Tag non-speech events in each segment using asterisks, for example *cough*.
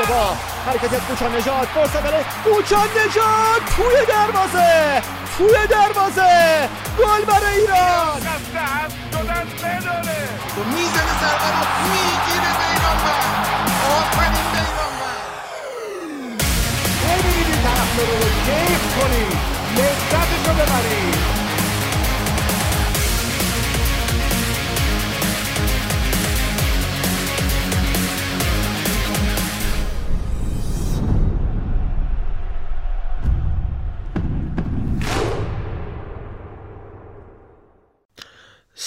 اشتباه حرکت کوچا نجات فرصت برای کوچا نجات توی دروازه. توی دروازه. گل برای ایران. می‌زنه ضربه رو می‌گیره بیرانوند آفرین بیرانوند ببینید طرفدار رو کیف کنید لذتش رو ببرید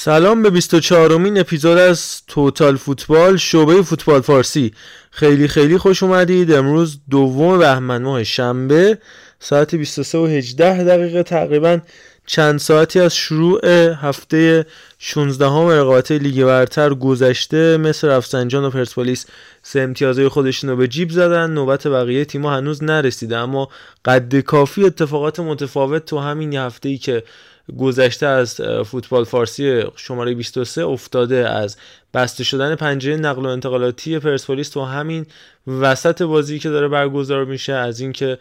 سلام به 24 امین اپیزود از توتال فوتبال شعبه فوتبال فارسی. خیلی خیلی خوش اومدید. امروز دوم بهمن ماه شنبه ساعت 23 و 18 دقیقه تقریبا چند ساعتی از شروع هفته 16 هم رقابت لیگ برتر گذشته. مثل رفسنجان و پرسپولیس سه امتیازهای خودشون رو به جیب زدن. نوبت بقیه تیما هنوز نرسیده اما قد کافی اتفاقات متفاوت تو همین هفته ای که گذشته از فوتبال فارسی شماره 23 افتاده از بسته شدن پنجره نقل و انتقالاتی پرسپولیس تو همین وسط بازی که داره برگزار میشه از اینکه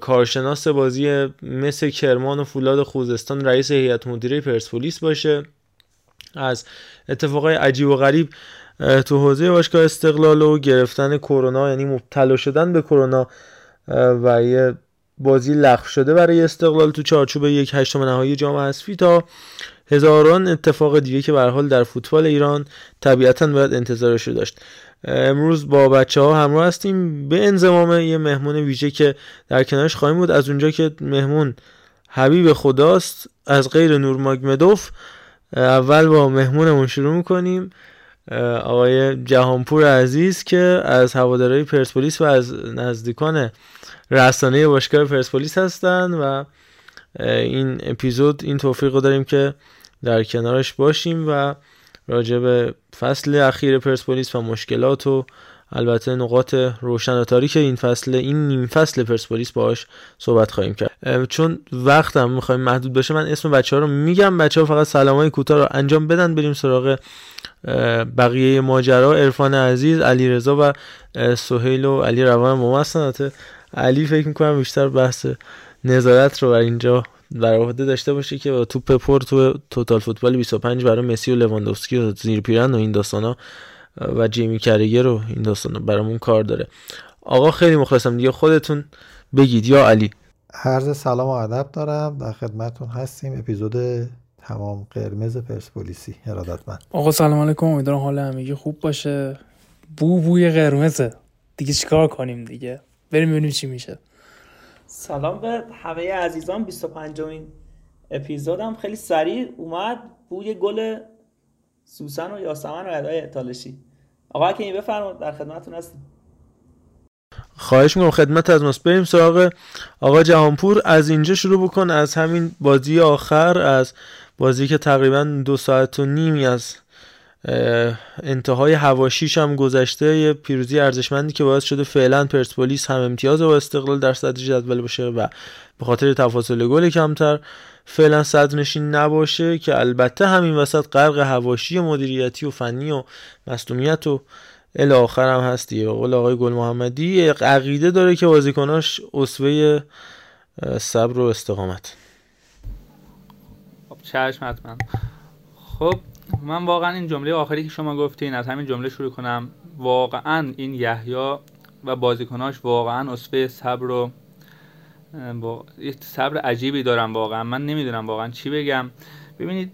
کارشناس بازی مثل کرمان و فولاد خوزستان رئیس هیئت مدیره پرسپولیس باشه. از اتفاقای عجیب و غریب تو حوزه باشگاه استقلال و گرفتن کرونا یعنی مبتلا شدن به کرونا و یه بازی لغو شده برای استقلال تو چارچوب یک هشتم نهایی جام حذفی تا هزاران اتفاق دیگه که به حال در فوتبال ایران طبیعتا باید انتظارش رو داشت. امروز با بچه ها همراه هستیم به انضمام یه مهمون ویژه که در کنارش خواهیم بود. از اونجا که مهمون حبیب خداست از غیر نور ماگمدوف اول با مهمونمون شروع می‌کنیم. آقای جهانپور عزیز که از هوادارهای پرسپولیس و از نزدیکان رسانه باشگاه پرسپولیس هستن و این اپیزود این توفیق رو داریم که در کنارش باشیم و راجع به فصل اخیر پرسپولیس و مشکلات و البته نقاط روشن و تاریک این فصل این نیم فصل پرسپولیس باهاش صحبت خواهیم کرد. چون وقتم می‌خوایم محدود باشه من اسم بچه ها رو میگم. بچه ها فقط سلامای کوتاه رو انجام بدن بریم سراغ بقیه ماجرا عرفان عزیز علی رضا و سهیل و علی روان ما هستن. علی فکر می‌کنم بیشتر بحث نظارت رو بر اینجا بر عهده داشته باشه که با توپ پر تو توتال فوتبال 25 برای مسی و لواندوفسکی و زیر پیرن و این داستانا و جیمی کرگر رو این داستانا برامون کار داره. آقا خیلی مخلصم دیگه خودتون بگید. یا علی. عرض سلام و ادب دارم. در خدمتتون هستیم. اپیزود تمام قرمز پرسپولیسی. ارادتمند. آقا سلام علیکم. امیدوارم حال همگی خوب باشه. بو بوی قرمزه. دیگه چیکار کنیم دیگه؟ بریم ببینیم چی میشه. سلام به همه عزیزان. 25 امین اپیزودم خیلی سریع اومد. بوی گل سوسن و یاسمن و ادای تالشی. آقا که این بفرمایید؟ در خدمتتون هستیم. خواهش می‌کنم. خدمت از ماست. بریم سراغ آقا جهانپور. از اینجا شروع بکن. از همین بازی آخر از بازی که تقریبا دو ساعت و نیمی از انتهای هواشیش هم گذشته یه پیروزی ارزشمندی که باعث شده فعلا پرسپولیس هم امتیاز با استقلال در صدر جدول باشه و به خاطر تفاصل گل کمتر فعلا صدر نشین نباشه که البته همین وسط غرق هواشی مدیریتی و فنی و مصونیت و ال آخر هم هستی به قول آقای گل محمدی عقیده داره که بازیکناش اسوه صبر و استقامت. چشم حتما. خب من واقعا این جمله آخری که شما گفتین از همین جمله شروع کنم. واقعا این یحیا و بازیکناش واقعا اسوه صبر و با صبر عجیبی دارم واقعا. من نمی‌دونم واقعا چی بگم. ببینید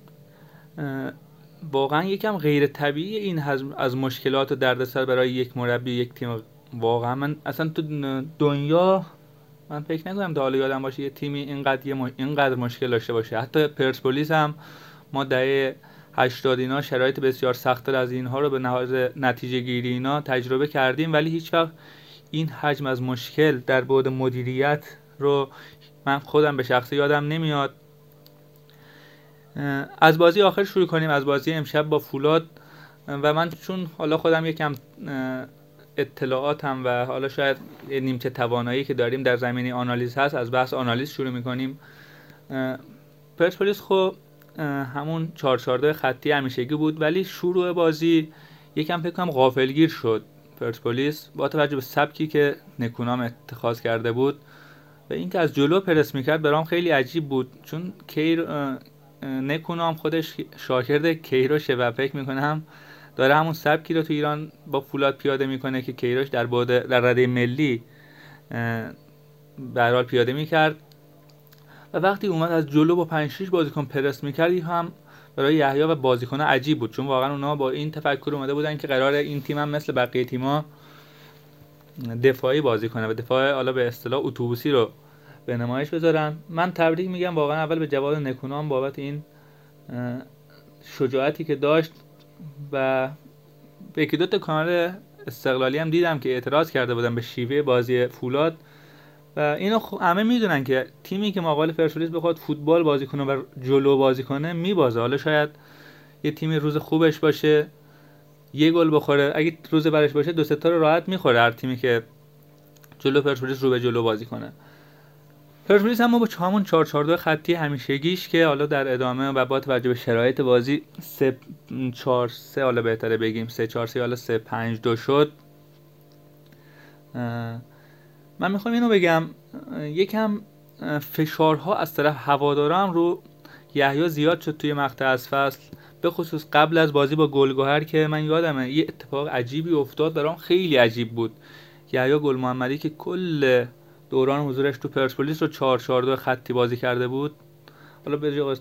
واقعا یکم غیر طبیعی این از مشکلات و دردسر برای یک مربی یک تیم. واقعا من اصلا تو دنیا من فکر نکنم تا یادم باشه یه تیمی اینقدر یه اینقدر مشکل داشته باشه. حتی پرسپولیس هم ما دهه 80 اینا شرایط بسیار سختتر از اینها رو به لحاظ نتیجه گیری اینا تجربه کردیم. ولی هیچ وقت این حجم از مشکل در بعد مدیریت رو من خودم به شخصی یادم نمیاد. از بازی آخر شروع کنیم. از بازی امشب با فولاد. و من چون حالا خودم یکم اطلاعاتم و حالا شاید نیمچه توانایی که داریم در زمینه آنالیز هست از بحث آنالیز شروع می‌کنیم. پرسپولیس خب همون 442 خطی همیشگی بود ولی شروع بازی یکم فکر کنم غافلگیر شد. پرسپولیس با توجه به سبکی که نکونام اتخاذ کرده بود و اینکه از جلو پرس می‌کرد برام خیلی عجیب بود. چون کیر نکونام خودش شاگرد کیروشه و فکر می‌کنم داره همون سبکی رو تو ایران با فولاد پیاده می‌کنه که کیروش در بعد در رده ملی به حال پیاده می‌کرد. و وقتی اومد از جلو با 5 6 بازیکن پرس می‌کرد این هم برای یحیی و بازیکن عجیب بود چون واقعا اونا با این تفکر اومده بودن که قرار این تیم هم مثل بقیه تیما دفاعی بازی کنه و دفاع حالا به اصطلاح اتوبوسی رو به نمایش بذارن. من تبریک میگم واقعا اول به جواد نکونام بابت این شجاعتی که داشت. و به یکی دو تا کانال استقلالی هم دیدم که اعتراض کرده بودن به شیوه بازی فولاد. و اینو خ- همه می‌دونن که تیمی که مقابل پرسپولیس بخواد فوتبال بازی کنه و جلو بازی کنه میبازه. حالا شاید یه تیمی روز خوبش باشه یه گل بخوره. اگه روز برش باشه دو سه تا رو راحت می‌خوره هر تیمی که جلو پرسپولیس رو به جلو بازی کنه. پرسپولیس هم با همون 4 4 2 خطی همیشگیش که حالا در ادامه و با توجه به شرایط بازی 3 4 3 حالا بهتره بگیم 3 4 3 حالا 3 5 2 شد. من می‌خوام اینو بگم یکم فشارها از طرف هواداران رو یحیی زیاد شد توی مقطع از فصل به خصوص قبل از بازی با گلگهر که من یادمه یه اتفاق عجیبی افتاد برام خیلی عجیب بود. یحیی گل محمدی که کل دوران حضورش تو پرسپولیس رو 4 4 2 خطی بازی کرده بود. حالا به جای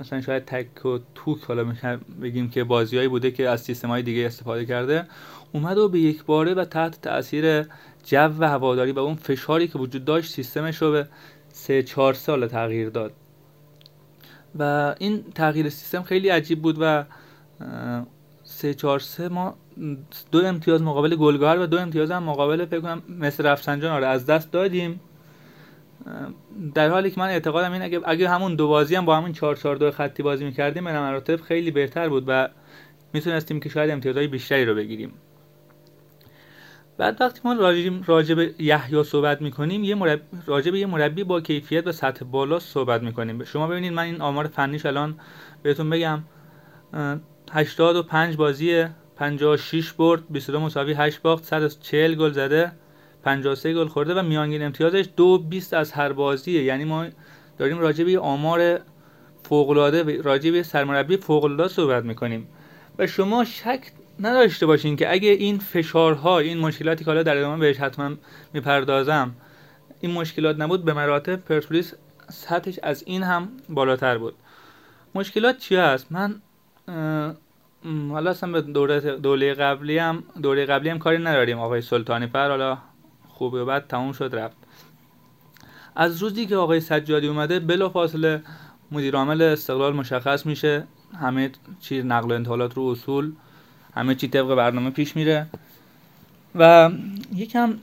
مثلا شاید تک و توک حالا بگیم که بازیایی بوده که از سیستم های دیگه استفاده کرده اومد و به یک باره و تحت تاثیر جو و هواداری و اون فشاری که وجود داشت سیستمش رو به 3 4 سال تغییر داد. و این تغییر سیستم خیلی عجیب بود و سه چهار سه ما دو امتیاز مقابل گلگهر و دو امتیاز هم مقابل فکر کنم مثل رفسنجان آره از دست دادیم. در حالی که من اعتقادم این اگه اگه همون دو بازی هم با همون 4 4 2 خطی بازی می‌کردیم به مراتب خیلی بهتر بود و می‌تونستیم که شاید امتیازهای بیشتری رو بگیریم. بعد وقتی ما راجع به یحیی صحبت می‌کنیم یه مربی راجع یه مربی با کیفیت و سطح بالا صحبت می‌کنیم. شما ببینید من این آمار فنیش الان بهتون بگم اه، 85 بازی 56 برد 22 مساوی 8 باخت 140 گل زده 53 گل خورده و میانگین امتیازش 2.20 از هر بازیه. یعنی ما داریم راجع به آمار فوق‌العاده راجع به سرمربی فوق‌العاده صحبت می‌کنیم. و شما شک نداشته باشین که اگه این فشارها این مشکلاتی که حالا در ادامه بهش حتما می‌پردازم این مشکلات نبود به مراتب پرسپولیس سطحش از این هم بالاتر بود. مشکلات چی هست؟ من حالا اصلا به دوره دوره قبلی هم دوره قبلی هم کاری نداریم. آقای سلطانی پر حالا خوبی و بعد تموم شد رفت. از روزی که آقای سجادی اومده بلا فاصله مدیر عامل استقلال مشخص میشه. همه چی نقل و انتقالات رو اصول همه چی طبق برنامه پیش میره. و یکم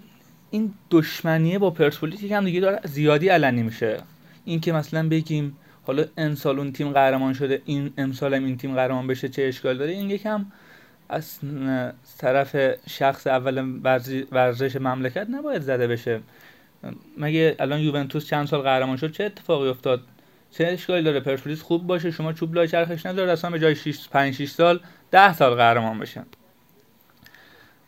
این دشمنیه با پرسپولیس یکم دیگه داره زیادی علنی میشه. این که مثلا بگیم حالا امسال اون تیم قهرمان شده این امسال هم این تیم قهرمان بشه چه اشکال داره؟ این یکم از طرف شخص اول ورزش مملکت نباید زده بشه. مگه الان یوونتوس چند سال قهرمان شد؟ چه اتفاقی افتاد؟ چه اشکالی داره؟ پرسپولیس خوب باشه شما چوب لای چرخش نداره اصلا به جای 6 5 6 سال 10 سال قهرمان بشن.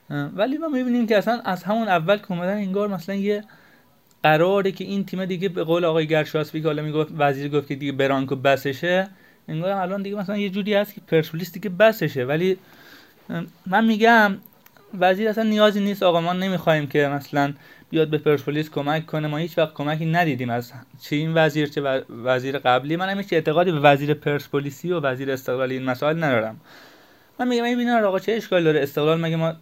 ولی ما می‌بینیم که اصلا از همون اول که اومدن انگار مثلا یه قراره که این تیم دیگه به قول آقای گرشاسبی که حالا می‌گفت وزیر گفت که دیگه برانکو بسشه انگار الان دیگه مثلا یه جوری هست که پرسپولیس دیگه بسشه. ولی من میگم وزیر اصلا نیازی نیست. آقا ما نمی‌خوایم که مثلا بیاد به پرسپولیس کمک کنه. ما هیچ وقت کمکی ندیدیم از چه این وزیر چه وزیر قبلی. من هیچ اعتقادی به وزیر پرسپولیسی و وزیر استقلالی این مسائل ندارم. من میگم این آقا چه اشکال داره استقلال؟ مگه ما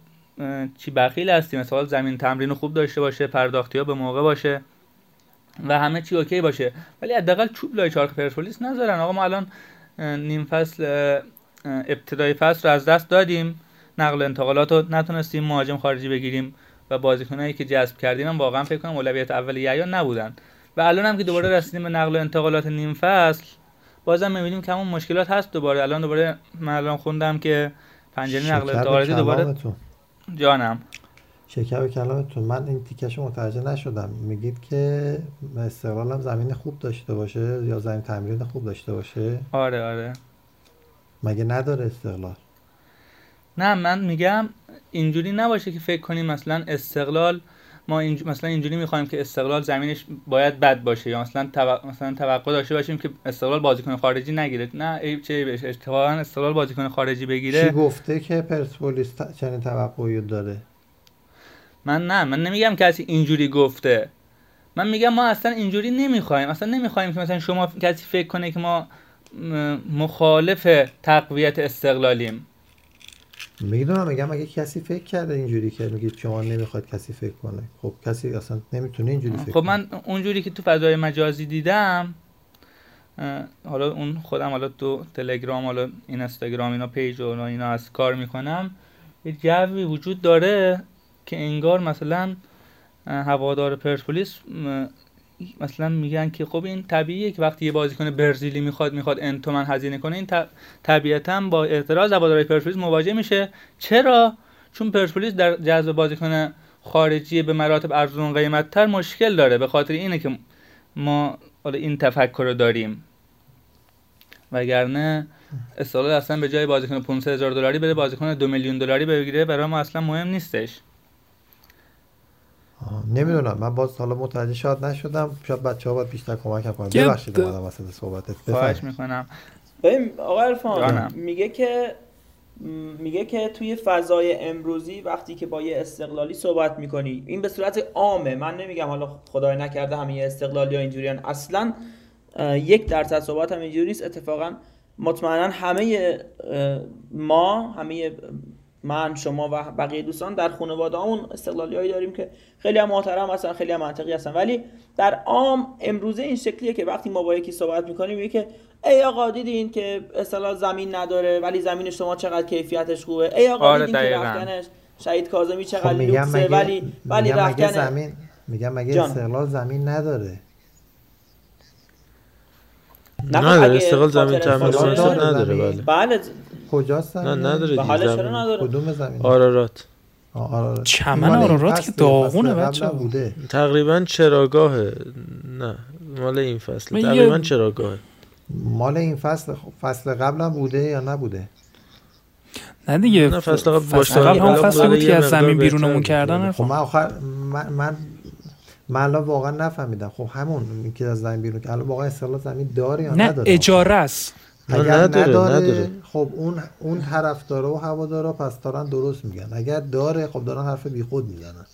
چی بخیل هستیم. استقلال زمین تمرین خوب داشته باشه پرداختی ها به موقع باشه و همه چی اوکی باشه. ولی حداقل چوب لای چارخ پرسپولیس نذارن. آقا ما الان نیم فصل ابتدای فصل رو از دست دادیم. نقل و انتقالات رو نتونستیم مهاجم خارجی بگیریم و بازیکنایی که جذب کردیم هم واقعا فکر کنم اولویت اول یحیی نبودن. و الان هم که دوباره رسیدیم به نقل و انتقالات نیم فصل بازم می‌بینیم که همون مشکلات هست دوباره. الان دوباره من الان خوندم که پنجره نقل انتقالاتی دوباره. جانم. شکر به کلامتون. من این تیکش متوجه نشدم. میگید که استقلال هم زمین خوب داشته باشه یا زمین تمرین خوب داشته باشه؟ آره آره. مگه نداره استقلال؟ نه من میگم اینجوری نباشه که فکر کنیم مثلا استقلال ما اینج... مثلا اینجوری می‌خوایم که استقلال زمینش باید بد باشه یا مثلا تو... مثلا توقع داشته باشیم که استقلال بازیکن خارجی نگیره. نه عیب چه عیبش اتفاقا استقلال بازیکن خارجی بگیره. گفته که پرسپولیس ت- چنین توقعی داره؟ من نه من نمیگم کسی اینجوری گفته. من میگم ما اصلا اینجوری نمی‌خوایم. اصلا نمی‌خوایم که مثلا شما کسی فکر کنه که ما مخالف تقویت استقلالیم. می‌دونم میگم اگه کسی فکر کرده اینجوری که میگید شما نمی‌خواد کسی فکر کنه. خب کسی اصلا نمی‌تونه اینجوری فکر خب من اونجوری که تو فضای مجازی دیدم حالا اون خودم حالا تو تلگرام حالا این اینستاگرام اینا پیج و اینا از کار می‌کنم یه جوی وجود داره که انگار مثلا هوادار پرسپولیس مثلا میگن که خب این طبیعیه که وقتی یه بازیکن برزیلی می‌خواد می‌خواد ان تومن هزینه کنه این طبیعتا با اعتراض هواداری پرسپولیس مواجه میشه. چرا؟ چون پرسپولیس در جذب بازیکن خارجی به مراتب ارزون قیمت تر مشکل داره به خاطر اینه که ما حالا این تفکر رو داریم. وگرنه استقلال اصلا به جای بازیکن 500 هزار دلاری بده بازیکن دو میلیون دلاری بگیره برای ما اصلا مهم نیستش. نمی‌دونم. من باز حالا متوجه شاید نشدم. شاید بچه ها باید بیشتر کمک کنم یه ببخشید اومدم وسط صحبتت. خواهش. می‌کنم. ببین آقا عرفان جانم. میگه که میگه که توی فضای امروزی وقتی که با یه استقلالی صحبت می‌کنی این به صورت عامه. من نمیگم حالا خدای نکرده همه استقلالی ها اینجوریان. اصلا یک درصد صحبت هم اینجوری نیست. اتفاقا مطمئنا همه ما همه من شما و بقیه دوستان در خانواده همون استقلالی هایی داریم که خیلی هم محترم هستن خیلی هم منطقی هستن ولی در عام امروزه این شکلیه که وقتی ما با یکی صحبت می‌کنیم میگه که ای آقا دیدین که اصطلاح زمین نداره ولی زمین شما چقدر کیفیتش خوبه ای آقا آره، دیدین که. رفتنش شهید کاظمی خب چقدر میگم لوکسه مگه ولی ولی میگم مگه زمین میگم مگه جان. استقلال زمین نداره نه، خب نداره اگه استقلال زمین تامین نداره. بله بله کجاست نه؟ نداره به دیگه حال چرا نداره؟ کدوم زمین؟ آرارات. آرارات. چمن این مال این آرارات که داغونه فصل. قبلم بوده. تقریبا چراگاهه نه مال این فصل. یه- تقریبا چراگاهه مال این فصل فصل قبلم بوده یا نبوده؟ نه دیگه نه، فصل قبل فصل قبل هم بوده، بود که از زمین بیرونمون. کردن. خب من آخر من من من الان واقعا نفهمیدم. خب همون که از زمین بیرون که الان واقعا استقلال زمین داره یا نه نداره؟ اجاره است. نه، اگر نداره، نداره, نداره. خب اون اون طرفدارا و هوادارا پس دارن درست میگن. اگر داره خب دارن حرف بیخود می‌زنن.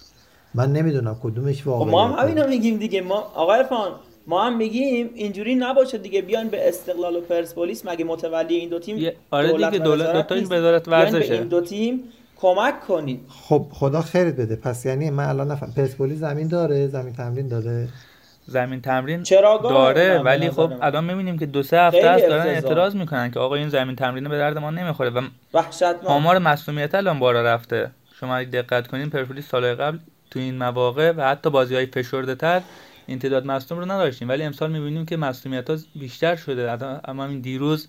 من نمی‌دونم کدومش خب واقعیه ما هم همینو میگیم دیگه. ما آقا عرفان ما هم میگیم اینجوری نباشه دیگه. بیاین به استقلال و پرسپولیس. مگه متولی این دو تیم آره دیگه، و دولت- وزارت بیاین به ورزشه. این دو تیم کمک کنید. خب خدا خیرت بده. پس یعنی من الان نفهم. پرسپولیس زمین داره؟ زمین تمرین داره زمین تمرین داره ولی خب. الان می‌بینیم که دو سه هفته است دارن. اعتراض می‌کنن که آقا این زمین تمرین به درد ما نمی‌خوره و وحشتناک. آمار مسئولیت الان بالا رفته. شما اگه دقت کنین پرسپولیس سالهای قبل تو این مواقع و حتی بازی های فشرده تر این تعداد مصدوم رو نداشتیم. ولی امسال می‌بینیم که مسئولیت ها بیشتر شده. اما همین دیروز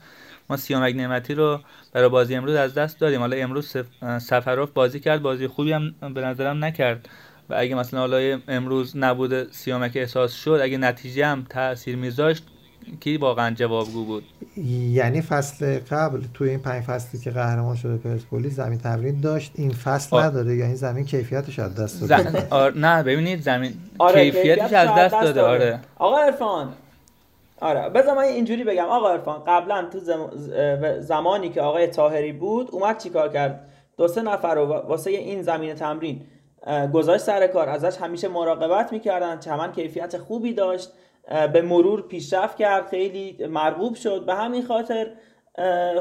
ما سیامک نعمتی رو برای بازی امروز از دست دادیم. حالا امروز سف- سفروف بازی کرد. بازی خوبی هم به نظرم نکرد. و اگه مثلا حالا امروز نبوده سیامک احساس شد اگه نتیجه هم تاثیر میذاشت کی واقعا جوابگو بود؟ یعنی فصل قبل توی این پنج فصلی که قهرمان شده پرسپولیس زمین تمرین داشت این فصل آه. نداره. یا این زمین کیفیتش از دست داده. ز... آر... نه ببینید زمین آره کیفیتش از دست داده آره. آقا عرفان آره بذار من اینجوری بگم. آقا عرفان قبلا تو زم... زمانی که آقای تاهری بود اومد چیکار کرد؟ دو سه نفر رو واسه این زمین تمرین گذاشت سر کار. ازش همیشه مراقبت می‌کردن. چمن کیفیت خوبی داشت. به مرور پیشرفت کرد. خیلی مرغوب شد. به همین خاطر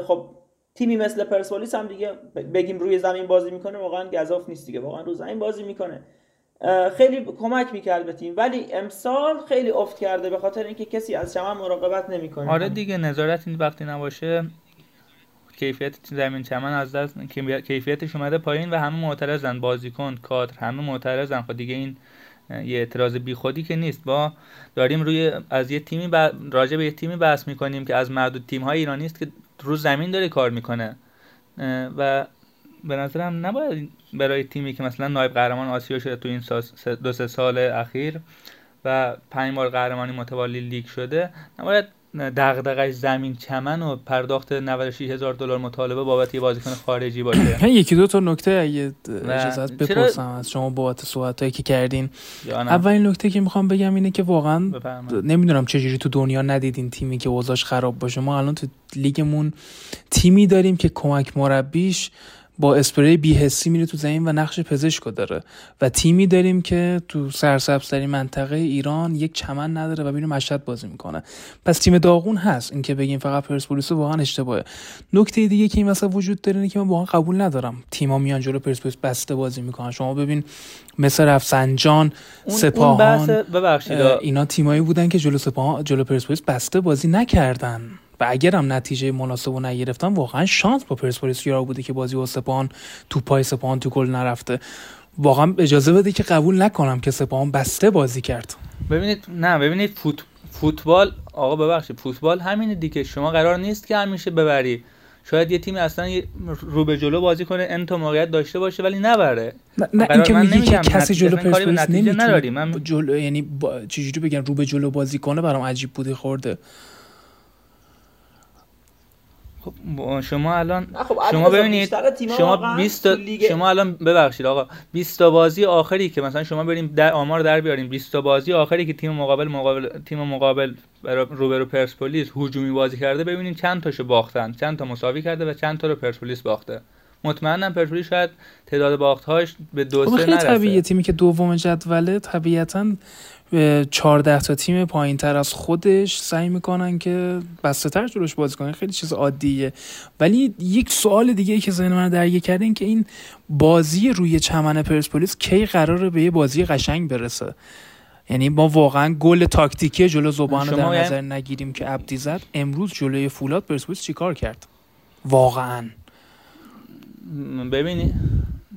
خب تیمی مثل پرسپولیس هم دیگه بگیم روی زمین بازی می‌کنه واقعا گزاف نیست دیگه. واقعا روی زمین بازی می‌کنه. خیلی کمک می‌کرد به تیم. ولی امسال خیلی افت کرده به خاطر اینکه کسی از چمن مراقبت نمی‌کنه. آره دیگه نظارت این وقتی نباشه کیفیت زمین چمن از دست کیفی- کیفیتش اومده پایین و همه معترضن. بازیکن کادر همه معترضن. خب دیگه این یه اعتراض بیخودی که نیست. با داریم روی از یه تیمی ب... راجع به یه تیمی بحث می‌کنیم که از معدود تیم های ایرانی است که رو زمین داره کار می‌کنه. و به نظرم نباید برای تیمی که مثلا نایب قهرمان آسیا شده تو این دو سه سال اخیر و پنج بار قهرمانی متوالی لیگ شده نباید دغدغش زمین چمن و پرداخت 96 هزار دلار مطالبه بابت یه بازیکن خارجی باشه. *clears throat* یکی دو تا نکته اگه اجازه بپرسم از شما بابت صحبتایی که کردین. اولین نکته که می‌خوام بگم اینه که واقعا نمی‌دونم چجوری تو دنیا ندیدین تیمی که اوضاعش خراب باشه. ما الان تو لیگمون تیمی داریم که کمک مربیش با اسپری بیهسی میره تو زمین و نقش پزشکو داره. و تیمی داریم که تو سرسبزترین منطقه ایران یک چمن نداره و میره مشهد بازی می‌کنه. پس تیم داغون هست. اینکه بگیم فقط پرسپولیس واقعا اشتباهه. نکته دیگه که این مثلا وجود داره اینه که من واقعا قبول ندارم. تیما میان جلو پرسپولیس بسته بازی می‌کنن. شما ببین مثل رفسنجان سپاهان اینا تیمایی بودن که جلو سپاهان جلو پرسپولیس بسته بازی نکردن. و اگر هم نتیجه مناسب رو نگرفتن واقعا شانس با پرسپولیس یارا بوده که بازی با سپاهان تو پای سپاهان تو گل نرفته. واقعا اجازه بده که قبول نکنم که سپاهان بسته بازی کرد. ببینید نه ببینید فوت... فوتبال آقا ببخشید فوتبال همینه دیگه شما قرار نیست که همیشه ببری. شاید یه تیم اصلا رو به جلو بازی کنه انت موقعیت داشته باشه ولی نبره. نه, نه این که میگه که کسی جلو پرسپولیس نمی‌تونه من جلو یعنی با... چجوری بگم رو به جلو بازی کنه برام عجیب بودی خورده. خب شما الان خب شما ببینید شما 20 شما الان ببخشید آقا 20 تا بازی آخری که مثلا شما بریم در آمار در بیاریم 20 تا بازی آخری که تیم مقابل مقابل تیم مقابل روبرو پرسپولیس هجومی بازی کرده ببینیم چند تاشو باختن چند تا مساوی کرده و چند تا رو پرسپولیس باخته. مطمئنم پرسپولیس شاید تعداد باختهاش به دو خب سه نرسه. طبیعیه تیمی که دوم جدوله طبیعتا 14 تا تیم پایین تر از خودش سعی می‌کنن که بسته تر جلوش بازی کنن. خیلی چیز عادیه. ولی یک سوال دیگه ای که ذهن من درگیر کرده این که این بازی روی چمن پرسپولیس کی قراره به یه بازی قشنگ برسه؟ یعنی ما واقعا گل تاکتیکی جلو زبان در یعنی نظر نگیریم که عبدی زد. امروز جلوی فولاد پرسپولیس چیکار کرد؟ واقعا. ببینید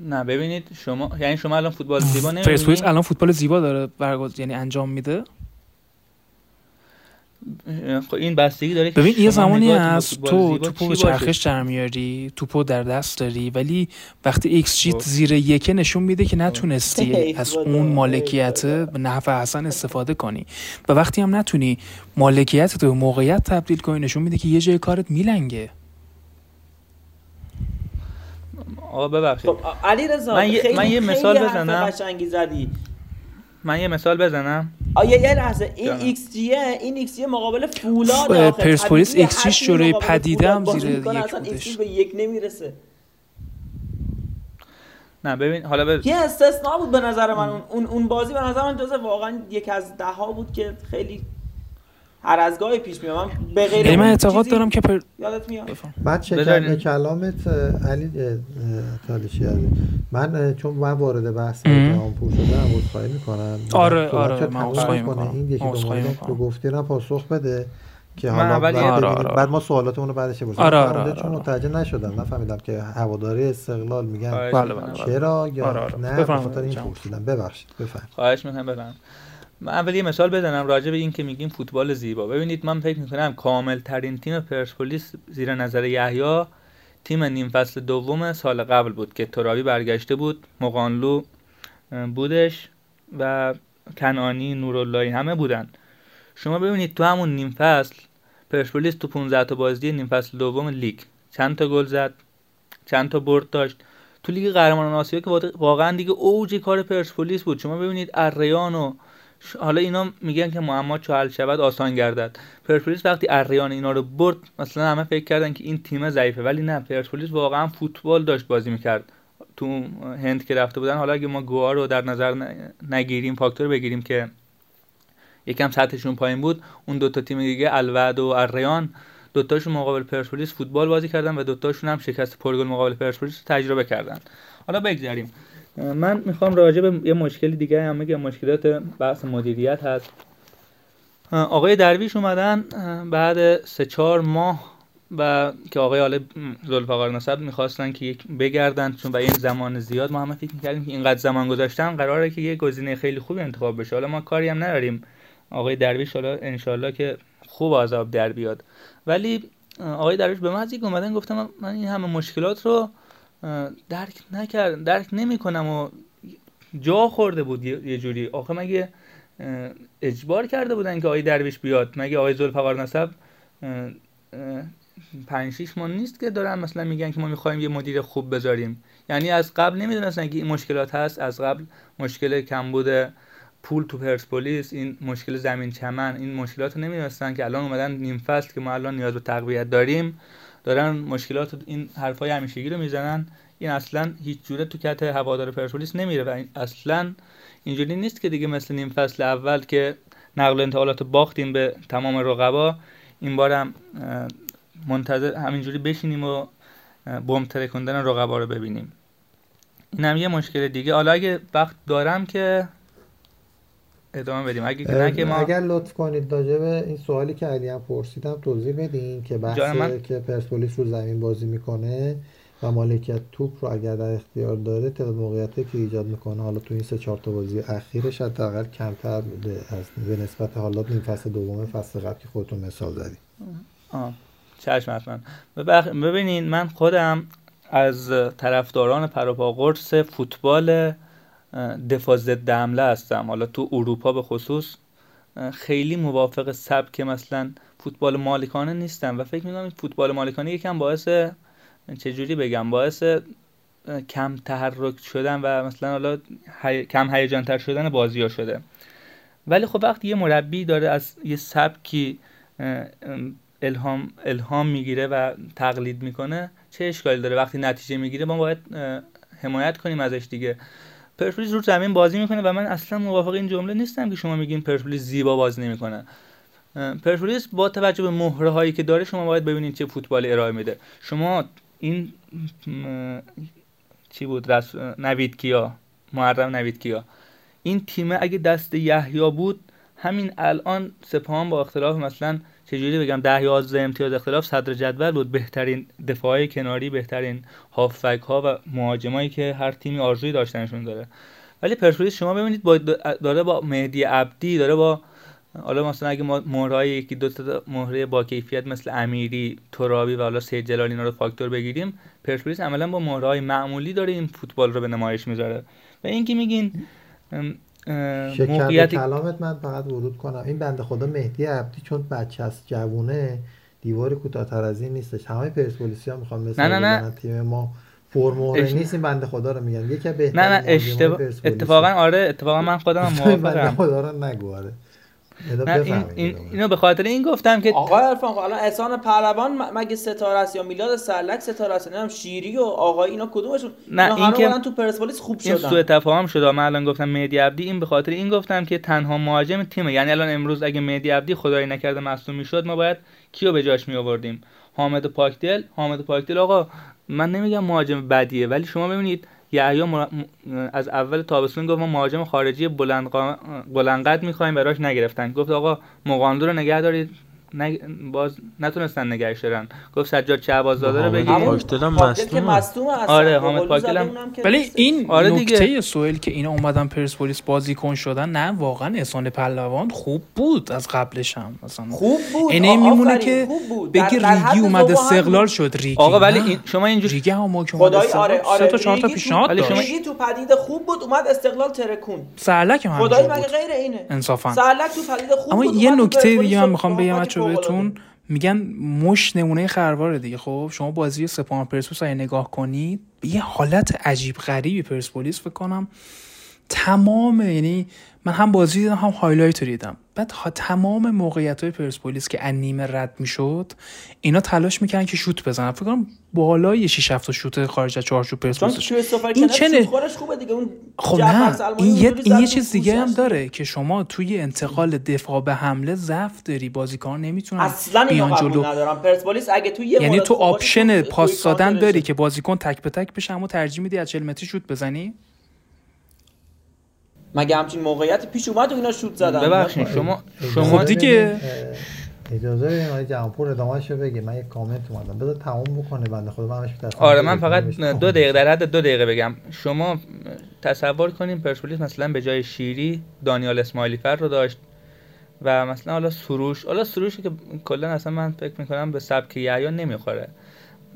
نه ببینید شما یعنی شما الان فوتبال زیبا نمی‌بینید؟ پرسپولیس الان فوتبال زیبا داره برگزار یعنی انجام میده؟ خب این بستگی داره ببین یه زمانی هست تو توپو به چرخش در میاری توپو در دست داری ولی وقتی ایکس جیت خب. زیر یکه نشون میده که نتونستی *laughs* از اون مالکیت به نحو احسن استفاده کنی. و وقتی هم نتونی مالکیت تو موقعیت تبدیل کنی نشون میده که یه جای کارت میلنگه. آقا ببخشید. خب علی رضا من, یه, من یه مثال بزنم. قشنگی زدی. من یه مثال بزنم. آیا یه لحظه. این x جی این ایکس جی مقابل فولاد پرسپولیس ایکس جی شوره پدیده هم زیر یک بودش. به یک نمی‌رسه. نه ببین حالا ببین یه استثنا بود به نظر من. اون اون بازی به نظر من جزء واقعا یک از ده ها بود که خیلی هر از گاهی پیش میاد من به غیر یعنی من اعتقاد دارم که پر... یادت میاد. بعد چه کلامت علی تالشی من چون من وارد بحث جهان پور شدم عذرخواهی می‌کنم. آره آره من عذرخواهی می‌کنم. این یکی دو مورد تو گفتی نه پاسخ بده که حالا بعد, آره آره بعد ما سوالاتمون رو بعدش بپرسیم. آره آره آره چون متوجه نشدم نفهمیدم که هواداری استقلال میگن بله بله چرا یا آره آره. نه بخاطر این پرسیدم ببخشید بفرمایید. خواهش می‌کنم بفرمایید. من اول یه مثال بزنم راجع به این که میگیم فوتبال زیبا. ببینید من فکر می‌کنم کامل ترین تیم پرسپولیس زیر نظر یحیی تیم نیم فصل دوم سال قبل بود که ترابی برگشته بود مقانلو بودش و کنانی نوراللهی همه بودن. شما ببینید تو همون نیم فصل پرسپولیس تو 15 تا بازی نیم فصل دوم لیگ چند تا گل زد چند تا برد داشت. تو لیگ قهرمانان آسیا که واقعا دیگه اوج کار پرسپولیس بود. شما ببینید اریان و حالا اینا میگن که معما چو حل شود آسان گردد. پرسپولیس وقتی اریان اینا رو برد مثلا همه فکر کردن که این تیم ضعیفه ولی نه پرسپولیس واقعا فوتبال داشت بازی می‌کرد. تو هند که رفته بودن حالا اگه ما گوها رو در نظر نگیریم فاکتور بگیریم که یکم سطحشون پایین بود اون دوتا تیم دیگه الود و اریان دوتاشون مقابل پرسپولیس فوتبال بازی کردن و دوتاشون هم شکست پرگل مقابل پرسپولیس تجربه کردن. حالا بگذاریم من می‌خوام راجع به یه مشکلی دیگه هم بگم. مشکلات بحث مدیریت هست. آقای درویش اومدن بعد سه چهار ماه و که آقای آل ذوالفقار نصب می‌خواستن که یک بگردن چون برای این زمان زیاد ما همه فکر می‌کردیم که اینقدر زمان گذاشتن قراره که یه گزینه خیلی خوبی انتخاب بشه. حالا ما کاری هم نداریم. آقای درویش حالا انشالله که خوب عذاب در بیاد. ولی آقای درویش به محضی که اومدن گفتم من این همه مشکلات رو درک نکرد درک نمی‌کنم و جا خورده بود یه جوری. آخه مگه اجبار کرده بودن که آقای درویش بیاد؟ مگه آقای ذوالفقار نسب پنج شیش ماه نیست که دارن مثلا میگن که ما می‌خوایم یه مدیر خوب بذاریم؟ یعنی از قبل نمی‌دونستن که این مشکلات هست. از قبل مشکل کمبود پول تو پرسپولیس این مشکل زمین چمن این مشکلات رو نمی‌دونستن که الان اومدن نیم فصل که ما الان نیاز به تقویت داریم. دارن مشکلات این حرفای همیشگی رو می‌زنن. این اصلا هیچ جوره تو کت هوادار پرسپولیس نمیره و اصلا اینجوری نیست که دیگه مثل نیم فصل اول که نقل انتقالات باختیم به تمام رقبا. این بارم منتظر همینجوری بشینیم و بمب ترکوندن رقبا رو ببینیم. اینم یه مشکل دیگه. حالا اگه وقت دارم که ادامه بدیم. اگه نه که ما اگر لطف کنید راجع به این سوالی که علی هم پرسیدم توضیح بدین که بحث من... که پرسپولیس رو زمین بازی می‌کنه و مالکیت توپ رو اگر در اختیار داره تعداد موقعیتی که ایجاد می‌کنه حالا تو این سه چهار تا بازی اخیرش حداقل کمتر بوده از به نسبت حالا این فصل دوم فصل قبل که خودتون مثال زدید چشم حتما. ببینین من خودم از طرفداران پروپا قرص فوتبال دفاع ضد حمله هستم. حالا تو اروپا به خصوص خیلی موافق سبک مثلا فوتبال مالکانه نیستم و فکر می‌کنم فوتبال مالکانه یکم باعث چجوری بگم باعث کم تحرک شدن و مثلا حالا کم هیجان تر شدن بازی ها شده. ولی خب وقتی یه مربی داره از یه سبکی الهام الهام می‌گیره و تقلید می‌کنه چه اشکالی داره؟ وقتی نتیجه می‌گیره ما باید حمایت کنیم ازش دیگه. پرسپولیس رو زمین بازی می‌کنه و من اصلا موافق این جمله نیستم که شما میگین پرسپولیس زیبا بازی نمی‌کنه. پرسپولیس با توجه به مهره هایی که داره شما باید ببینید چه فوتبال ارائه میده. شما این چی بود؟ رس... نوید کیا محرم نوید کیا. این تیم اگه دست یحیی بود همین الان سپاهان با اختلاف مثلا چجوری بگم ده یازده امتیاز اختلاف صدر جدول بود. بهترین دفاعی کناری بهترین هافک ها و مهاجمایی که هر تیمی آرزوی داشتنشون داره. ولی پرسپولیس شما ببینید با داره با مهدی عبدی داره با حالا مثلا اگه ما مهرهای یکی دو تا مهره با کیفیت مثل امیری ترابی و حالا سید جلالی اینا رو فاکتور بگیریم پرسپولیس عملا با مهرهای معمولی داره این فوتبال رو به نمایش می‌ذاره. و اینکه میگین موقعیت کلامت من فقط ورود کنم. این بنده خدا مهدی عبدی چون بچه است جوونه دیواری کوتاه‌تر از این نیستش. همه پرسپولیسیا می‌خوان مثل نه نه نه. تیم ما فرموره. اش... نیست این بنده خدا رو میگن. یکی بهترین نه نه اشتباه اتفاقا آره اتفاقا من خودم *laughs* موافقم. بنده خدا رو نگو آره. این, این اینو به خاطر این گفتم که آقای عرفان خب الان احسان پهلوان مگه ستاره است یا میلاد سرلک ستاره است؟ نمی‌دونم شیری و آقای اینا کدومشون؟ نه این که تو پرسپولیس خوب شدن. این سوء تفاهم شده من الان گفتم مهدی عبدی. این به خاطر این گفتم که تنها مهاجم تیمه. یعنی الان امروز اگه مهدی عبدی خدای نکرده مصدوم می‌شد ما باید کیو به جاش می آوردیم حامد پاکدل؟ حامد پاکدل آقا من نمیگم مهاجم بدیه ولی شما ببینید یحیی از اول تابستون گفت ما مهاجم خارجی بلند بلندقد می‌خوایم براش نگرفتن. گفت آقا مقاندو رو نگه دارید. نگ... باز نتونستن نگهش دارن گفت سجاد شعبازاده رو بگیرید پاکتل مصدوم آره حامد پاکتل هم ولی این آره نکته سوئیل که اینا اومدن پرسپولیس بازیکن شدن نه واقعا احسان پهلوان خوب بود از قبلش هم. مثلا خوب بود. اینه میمونه که بگی ریگی اومد استقلال شد ریگی آقا ولی این شما اینجوری ریگی هم که خدای آره آره سه تا چهار تا پیشنهاد داشت ریگی تو پدید خوب بود اومد استقلال ترکون سرلک هم خدای مگه غیر اینه. انصافا. سرلک تو پدید خوب اما یه نکته دیگه من می‌خوام بگم بهتون میگن مش نمونه خرواره دیگه. خب شما بازی سپاهان پرسپولیس اگه نگاه کنید یه حالت عجیب غریبی پرسپولیس فکر کنم تمام یعنی من هم بازی دیدم هم هایلایت رو دیدم. بعد تمام موقعیت های پرسپولیس که انیمه رد می‌شد اینا تلاش می‌کنن که شوت بزنن. فکر کنم بالای 6 7 شوت خارج از چارچوب پرسپولیس. این چه خوبه دیگه. اون خب نه این یه, این یه چیز دیگه هم داره که شما توی انتقال دفاع به حمله ضعف داری. بازیکن نمی‌تونن اصلا بیان جلو. ندارم پرسپولیس اگه تو یه یعنی تو آپشن پاس دادن داری که بازیکن تک به تک بشه اما ترجیح میدی از 40 متری شوت بزنی؟ مگه همچین موقعیت پیش اومد و اینا شوت زدن؟ ببخشید شما شما دیگه. اجازه بدین آقای جمپور ادامه‌شو بگی من یک کامنت اومدم. بذار تموم بکنه بنده خدا. من آره من فقط دو دقیقه در حد دو دقیقه بگم. شما تصور کنیم پرسپولیس مثلا به جای شیری دانیال اسماعیلی فر رو داشت و مثلا حالا سروش. حالا سروشی که کلا اصلا من فکر می‌کنم به سبک یحیی نمی‌خوره.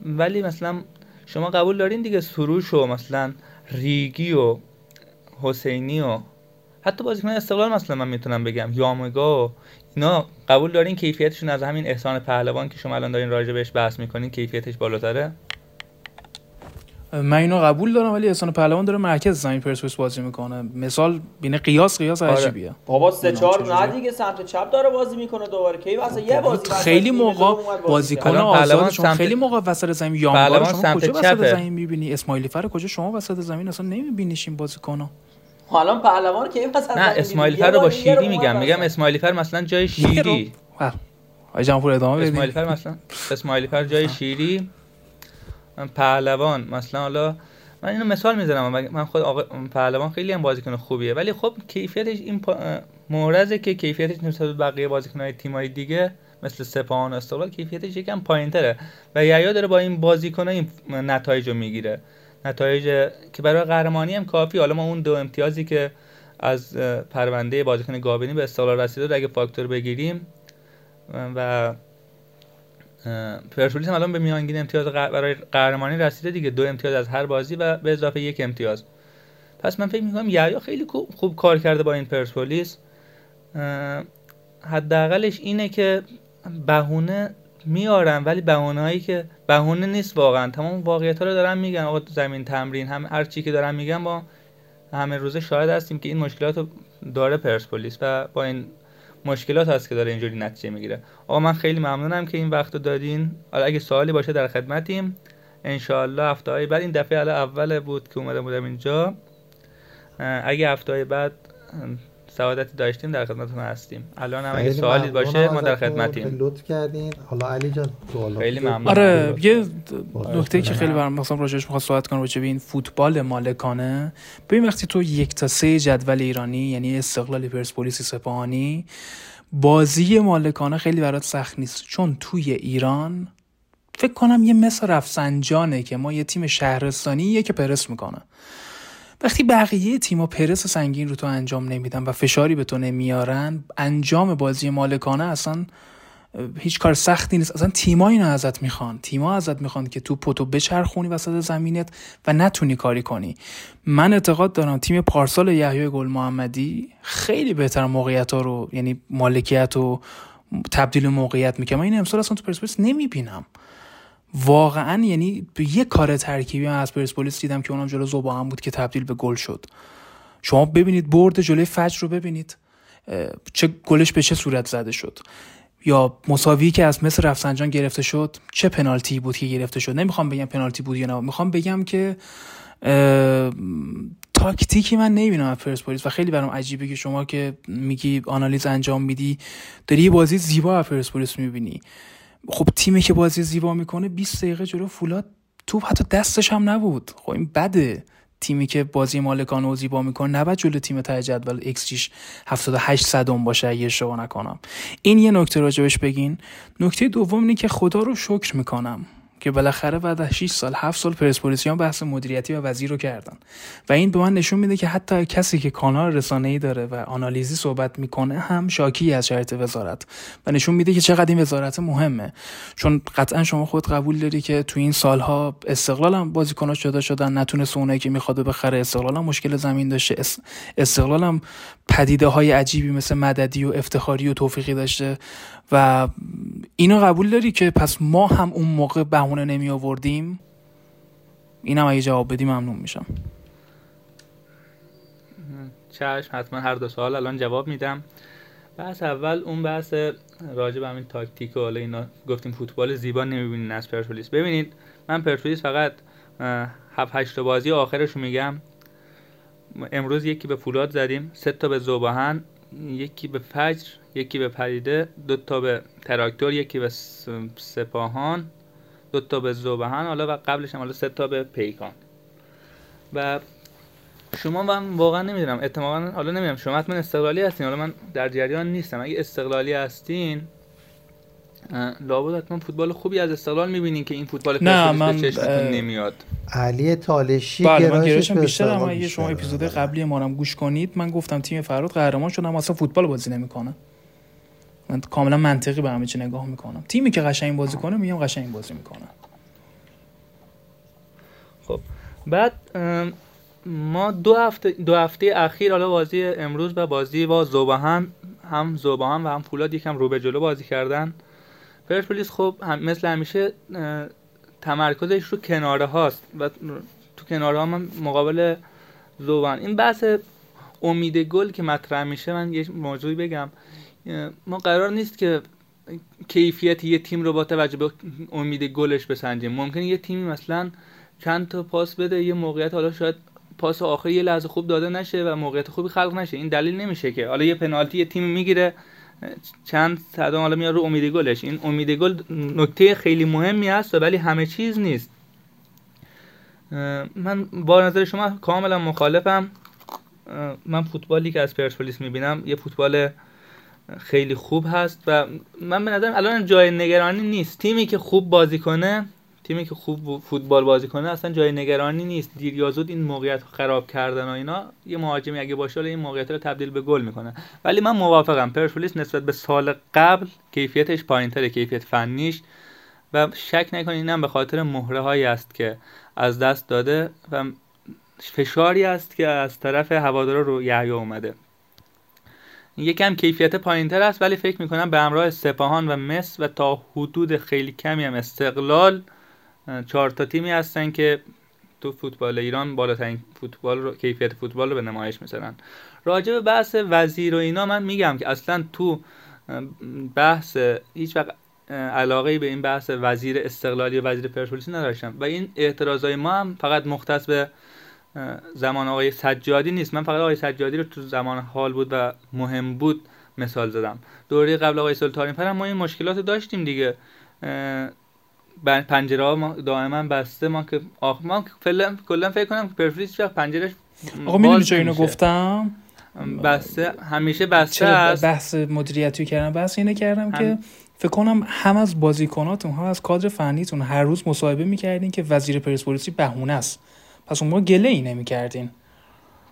ولی مثلا شما قبول دارین دیگه سروش و مثلا ریگی و حسینی و حتی بازیکن استقلال مثلا من می‌تونم بگم. یامگا و اینا قبول دارین کیفیتشون از همین احسان پهلوان که شما الان دارین راجع بهش بحث می‌کنین کیفیتش بالاتره؟ من اینو قبول دارم ولی احسان پهلوان داره مرکز زمین پرسپولیس بازی می‌کنه. مثال بینه قیاس قیاس آره. عجیبیه. بابا سه چهار نه دیگه سمت چپ داره بازی می‌کنه دوباره. کی واسه یه بازی خیلی موقع بازیکن آزاد شما خیلی موقع وسط زمین یامگار شما کجا وسط زمین می‌بینی؟ اسماعیلی فر کجا؟ شما وسط زمین اصلا نمیبینیش این بازیکنو حالا پهلوان کی وسط نه اسماعیلی فر رو با شیری میگم میگم اسماعیلی فر مثلا جای شیری. آقای جمهور ادامه بدید اسماعیلی فر مثلا اسماعیلی فر جای شیری. پهلوان مثلا حالا من اینو مثال می‌زنم من خود آقا پهلوان خیلی هم بازیکن خوبیه ولی خب کیفیتش این پا... مورزه که کیفیتش نسبت به بقیه بازیکن‌های تیم‌های دیگه مثل سپاهان و استقلال کیفیتش یکم پایینتره و یحیی داره با این بازیکن‌ها این نتایج رو می‌گیره. نتایج که برای قهرمانی هم کافی. حالا ما اون دو امتیازی که از پرونده بازیکن گابینی به استقلال رسیده اگه فاکتور بگیریم و پرسپولیس الان به میانگین امتیاز برای قهرمانی رسیده دیگه. دو امتیاز از هر بازی و به اضافه یک امتیاز. پس من فکر می‌کنم یحیی خیلی خوب کار کرده با این پرسپولیس. حداقلش اینه که بهونه میارن ولی بهونه هایی که بهونه نیست واقعا. تمام واقعیت ها رو دارن میگن. آقا زمین تمرین هم هر چی که دارن میگن با همه روزه شاهد هستیم که این مشکلات رو داره پرسپولیس و با این مشکلات هست که داره اینجوری نتیجه می‌گیره. آقا من خیلی ممنونم که این وقت رو دادین. حالا اگه سوالی باشه در خدمتیم. انشالله هفته بعد این دفعه اول بود که اومده بودم اینجا. اگه هفته بعد سعادتی داشتیم در خدمتتون هستیم. الان هم اگه سوالی باشه ما در خدمتیم. لطف کردین. حالا علی جان خیلی ممنون. آره یه نکته که خیلی برام مثلا راجعش می‌خواد صحبت کنم راجع به این فوتبال مالکانه. ببین وقتی تو یک تا سه جدول ایرانی یعنی استقلال پرسپولیس سپاهانی بازی مالکانه خیلی برات سخت نیست. چون توی ایران فکر کنم یه مثل رفسنجانه که ما یه تیم شهرستانیه که پرس می‌کنه. وقتی بقیه تیما پرس سنگین رو تو انجام نمیدن و فشاری به تو نمیارن انجام بازی مالکانه اصلا هیچ کار سختی نیست. اصلا تیما اینو ازت می‌خوان. تیما ازت می‌خوان که تو پتو بچرخونی وسط زمینت و نتونی کاری کنی. من اعتقاد دارم تیم پارسال یحیی گل محمدی خیلی بهتر موقعیت ها رو یعنی مالکیت و تبدیل موقعیت می‌کنم من این امسال اصلا تو پرسپولیس نمی‌بینم. واقعا یعنی یه کار ترکیبی از پرسپولیس دیدم که اونم جلو زوبا هم بود که تبدیل به گل شد. شما ببینید برد جلوی فجر رو ببینید. چه گلش به چه صورت زده شد. یا مساوی که از مثل رفسنجان گرفته شد چه پنالتی بود که گرفته شد. نمی‌خوام بگم پنالتی بود یا نه. می‌خوام بگم که تاکتیکی من نمی‌بینم از پرسپولیس و خیلی برام عجیبه که شما که میگی آنالیز انجام میدی داری یه بازی زیبا از پرسپولیس می‌بینی. خب تیمی که بازی زیبا می‌کنه 20 دقیقه جلو فولاد توپ حتی دستش هم نبود. خب این بده. تیمی که بازی مالکانه و زیبا می‌کنه نباید جلو تیم ته جدول ایکس جیش 78 صدم باشه اگه اشتباه نکنم. این یه نکته راجبش بگین. نکته دوم اینه که خدا رو شکر می‌کنم. که بالاخره بعد از 6 سال 7 سال پرسپولیسیان بحث مدیریتی و وزیر رو کردن. و این به من نشون میده که حتی کسی که کانال رسانه‌ای داره و آنالیزی صحبت می‌کنه هم شاکی از شر وزارت. و نشون میده که چقدر این وزارت مهمه. چون قطعا شما خود قبول داری که تو این سالها استقلال هم بازیکناش جدا شدن نتونست اونایی که می‌خواد بخره. استقلال هم مشکل زمین داشته. استقلال هم پدیده های عجیبی مثل مددی و افتخاری و توفیقی داشته. و اینو قبول داری که پس ما هم اون موقع بهونه نمی آوردیم؟ اینم اگه جواب بدی ممنون میشم. چشم حتما هر دو سوال الان جواب میدم. بحث اول اون بحث راجع به همین تاکتیک و حالا اینا گفتیم فوتبال زیبا نمی‌بینین از پرسپولیس. ببینید من پرسپولیس فقط هفت هشت بازی آخرش میگم. امروز یکی به فولاد زدیم سه تا به زوباهن یکی به فجر. یکی به پریده دو تا به تراکتور یکی به سپاهان دو تا به زوبهن حالا و قبلش هم حالا سه تا به پیکان. و شما من واقعا نمی‌دونم احتمالاً حالا نمی‌دونم شما حتما استقلالی هستین حالا من در جریان نیستم. اگه استقلالی هستین لابد حتما فوتبال خوبی از استقلال می‌بینین که این فوتبال نه من نمیاد. علی تالشی بله من گرایشم بیشتر اما اگه شما اپیزود قبلی ما هم گوش کنید من گفتم تیم فراد قهرمان شد اما اصلا فوتبال بازی نمی‌کنه. من کاملا منطقی به همه چی نگاه می‌کنم. تیمی که قشنگ بازی کنه میگم قشنگ بازی می‌کنه. خب بعد ما دو هفته دو هفته اخیر حالا بازی امروز و بازی با زوباهم هم زوباهم و هم فولاد یکم رو به جلو بازی کردن. پرسپولیس خب هم مثل همیشه تمرکزش رو کناره هاست و تو کناره ها من مقابل زوبان این بحث امید گل که مطرح میشه من یه موضوعی بگم. ما قرار نیست که کیفیت یه تیم رو با توجه به امید گلش بسنجیم. ممکنه یه تیمی مثلا چند تا پاس بده یه موقعیت حالا شاید پاس آخر یه لحظه خوب داده نشه و موقعیت خوبی خلق نشه. این دلیل نمیشه که. حالا یه پنالتی یه تیم می‌گیره چند صدام حالا میاد رو امید گلش. این امید گل نکته خیلی مهمی هست ولی همه چیز نیست. من با نظر شما کاملا مخالفم. من فوتبالی که از پرسپولیس می‌بینم یه فوتبال خیلی خوب هست و من به نظرم الان جای نگرانی نیست. تیمی که خوب بازی کنه تیمی که خوب فوتبال بازی کنه اصلا جای نگرانی نیست. دیر یا این موقعیت خراب کردن و اینا یه مهاجمی اگه باشه این موقعیت رو تبدیل به گل می‌کنه. ولی من موافقم. پرسپولیس نسبت به سال قبل کیفیتش پایینتره کیفیت فنیش. و شک نکنید اینم به خاطر مهره هایی است که از دست داده و فشاری است که از طرف هوادارا رو یحیی اومده. یکم کیفیت پایینتر است ولی فکر می‌کنم به همراه سپاهان و مس و تا حدود خیلی کمی هم استقلال چهار تا تیمی هستن که تو فوتبال ایران بالاترین فوتبال رو کیفیت فوتبال رو به نمایش می‌ذارن. راجع به بحث وزیر و اینا من میگم که اصلا تو بحث هیچ وقت علاقه به این بحث وزیر استقلالی و وزیر پرسپولیس نداشتم. و این اعتراضای ما هم فقط مختص به زمان آقای سجادی نیست. من فقط آقای سجادی رو تو زمان حال بود و مهم بود مثال زدم. دوره قبل آقای سلطانی پر ما این مشکلات داشتیم دیگه. پنجره ها ما دائما بسته. ما که آخ ما کلا فکر کنم که پرفریز چرا پنجرهش آقا می‌دونی چه اینو گفتم؟ بسته همیشه بسته است. بحث مدیریتی کردم؟ بحث اینه کردم هم... که فکر کنم هم از بازیکناتون هم از کادر فنیتون هر روز مصاحبه می‌کردین که وزیر پرسپولیسی بهونه است. پس اون ما گله ای نمی‌کردین.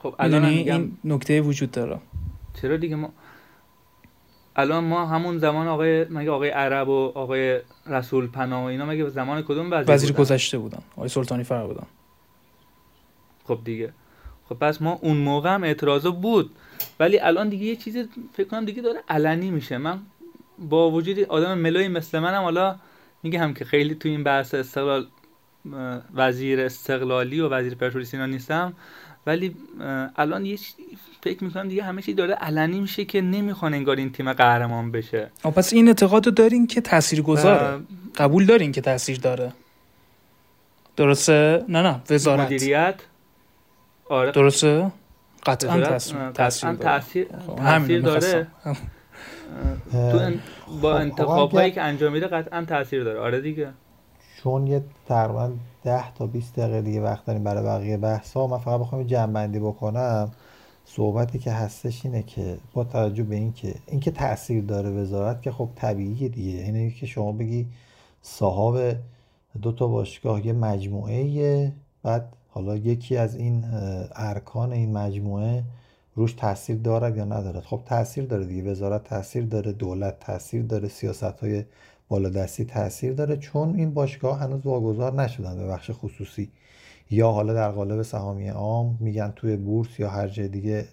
خب الان این نکته وجود داره. چرا دیگه ما الان ما همون زمان آقای مگه آقای عرب و آقای رسول پناه و اینا مگه زمان کدوم وزیر وزیر گذشته بودن. آقای سلطانی فر بودن. خب دیگه. خب پس ما اون موقع هم اعتراض بود. ولی الان دیگه یه چیزی فکر کنم دیگه داره علنی میشه. من با وجود آدم ملوی مثل منم حالا میگه هم که خیلی تو این بحث استقلال وزیر استقلالی و وزیر پرسپولیس اینا نیستم ولی الان یه فکر می‌کنم دیگه همه چی داره علنی میشه که نمی‌خوان انگار این تیم قهرمان بشه. پس این اعتقاد رو دارین که تاثیر گذاره قبول دارین که تاثیر داره؟ درسته؟ نه نه وزارت. مدیریت؟ آره. درسته؟ قطعا تاثیر تاثیر تاثیر داره. *laughs* تو با خب، انتخابایی که انجام میده قطعا تاثیر داره. آره دیگه. چون یه تقریبا 10 تا 20 دقیقه دیگه وقت داریم برای بقیه بحث ها من فقط بخوام جمع بندی بکنم. صحبتی که هستش اینه که با توجه به اینکه اینکه تاثیر داره وزارت که خب طبیعیه دیگه. اینه که شما بگی صاحب دو تا باشگاه یه مجموعه بعد حالا یکی از این ارکان این مجموعه روش تاثیر دارد یا ندارد؟ خب تاثیر داره دیگه. وزارت تاثیر داره دولت تاثیر داره سیاست های بالادستی تاثیر داره چون این باشگاه هنوز واگذار نشدن به بخش خصوصی. یا حالا در قالب سهامی عام میگن توی بورس یا هر جای دیگه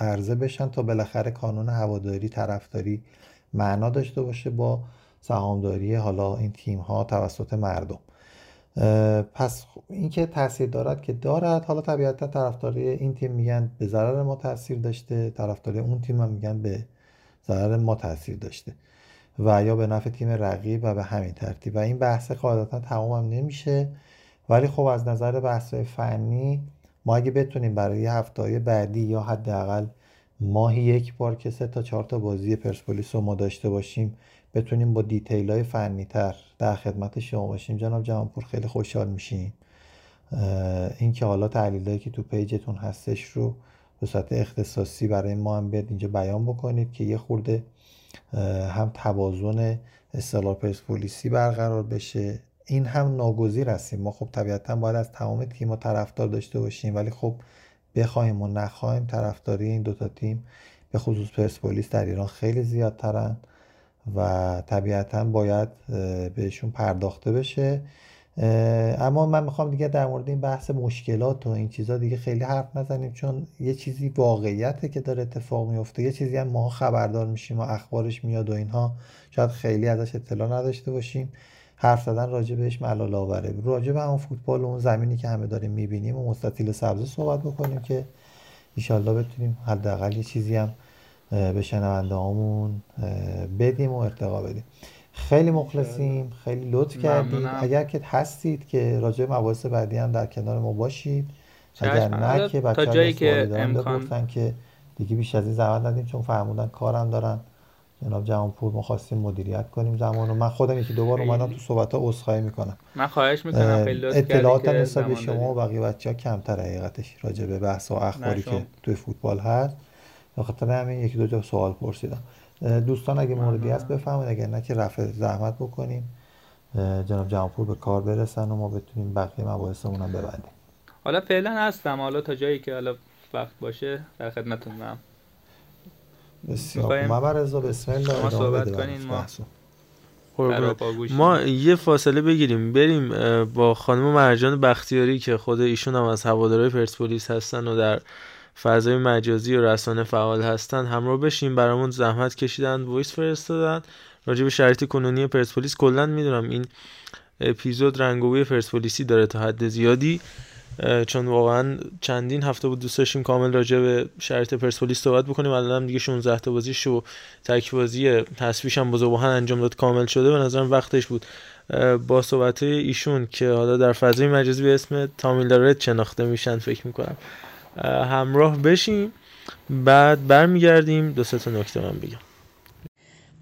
عرضه بشن تا بالاخره کانون هواداری طرفداری معنا داشته باشه با سهامداری حالا این تیم ها توسط مردم. پس اینکه تاثیر دارد که دارد. حالا طبیعتا طرفداری این تیم میگن به ضرر ما تاثیر داشته طرفداری اون تیم هم میگن به ضرر ما تاثیر داشته. و یا به نفع تیم رقیب و به همین ترتیب. و این بحث قاعدتا تمام نمیشه. ولی خب از نظر بحث فنی ما اگه بتونیم برای هفته بعدی یا حداقل ماهی یک بار که سه تا چهار تا بازی پرسپولیس رو ما داشته باشیم بتونیم با دیتیل های فنی تر در خدمت شما باشیم. جناب جوانپور خیلی خوشحال میشیم. این که حالا تحلیل که تو پیجتون هستش رو به صورت اختصاصی برای ما هم بیاد اینجا بیان بکنید که یه خورده هم توازن اصطلاح پرسپولیسی برقرار بشه. این هم ناگزیر هستیم. ما خب طبیعتا باید از تمام تیم طرفدار داشته باشیم ولی خب بخوایم و نخواهیم طرفداری این دوتا تیم به خصوص پرسپولیس در ایران خیلی زیادترن و طبیعتا باید بهشون پرداخته بشه. اما من می‌خوام دیگه در مورد این بحث مشکلات و این چیزا دیگه خیلی حرف نزنیم چون یه چیزی واقعیته که داره اتفاق میفته یه چیزی هم ما خبردار میشیم و اخبارش میاد و اینها. شاید خیلی ازش اطلاع نداشته باشیم. حرف زدن راجع بهش ملال آوره. راجع به اون فوتبال و اون زمینی که همه داریم می‌بینیم و مستطیل سبز صحبت بکنیم که ایشالله بتونیم حداقل یه چیزی هم به شنونده بدیم و ارتقا بدیم. خیلی مخلصیم خیلی لطف کردید. اگر که هستید که راجع مباحث بعدی هم در کنار ما باشید اگر نه که بچه جایی که امکان که دیگه بیش از این زحمت ندیم چون فرمودن کارم دارن. جناب جهانپور ما خواستیم مدیریت کنیم زمانو. من خودم یکی دوبار اومدم تو صحبت ها عذرخواهی می‌کنم. من خواهش می‌کنم اطلاعات نسبت شما و بقیه بچه ها کمتر حقیقتش راجع به بحث و اخباری که توی فوتبال هست. بخاطر همین یکی دو جا سوال پرسیدم. دوستان اگه موردی هست بفهمید اگر نه که رفع زحمت بکنیم. جناب جهانپور به کار برسن و ما بتونیم بقیه مباحثمون هم ببندیم. حالا فعلا هستم. حالا تا جایی که حالا وقت باشه در خدمتتونم بسیار ما رضا بسم الله ما صحبت کنین ما ما یه فاصله بگیریم. بریم با خانم مرجان بختیاری که خود ایشون هم از هوادارهای پرسپولیس هستن و در فضای مجازی و رسانه فعال هستن. همراه بشیم برامون زحمت کشیدن وایس فرستادن. راجع به شرایط کنونی پرسپولیس کلا می‌دونم این اپیزود رنگ پرسپولیسی داره تا حد زیادی. چون واقعا چندین هفته بود دوست داشتیم کامل راجع به شرایط پرسپولیس صحبت بکنیم. الان هم دیگه 16 تا بازیش و تک بازی تصفیش هم بزرگوهن انجام داد کامل شده. به نظرم وقتش بود. با صحبت ایشون که حالا در فضای مجازی به اسم تامیلارت شناخته میشن فکر می‌کنم. همراه بشیم. بعد برمیگردیم. دو تا نکته من بگم.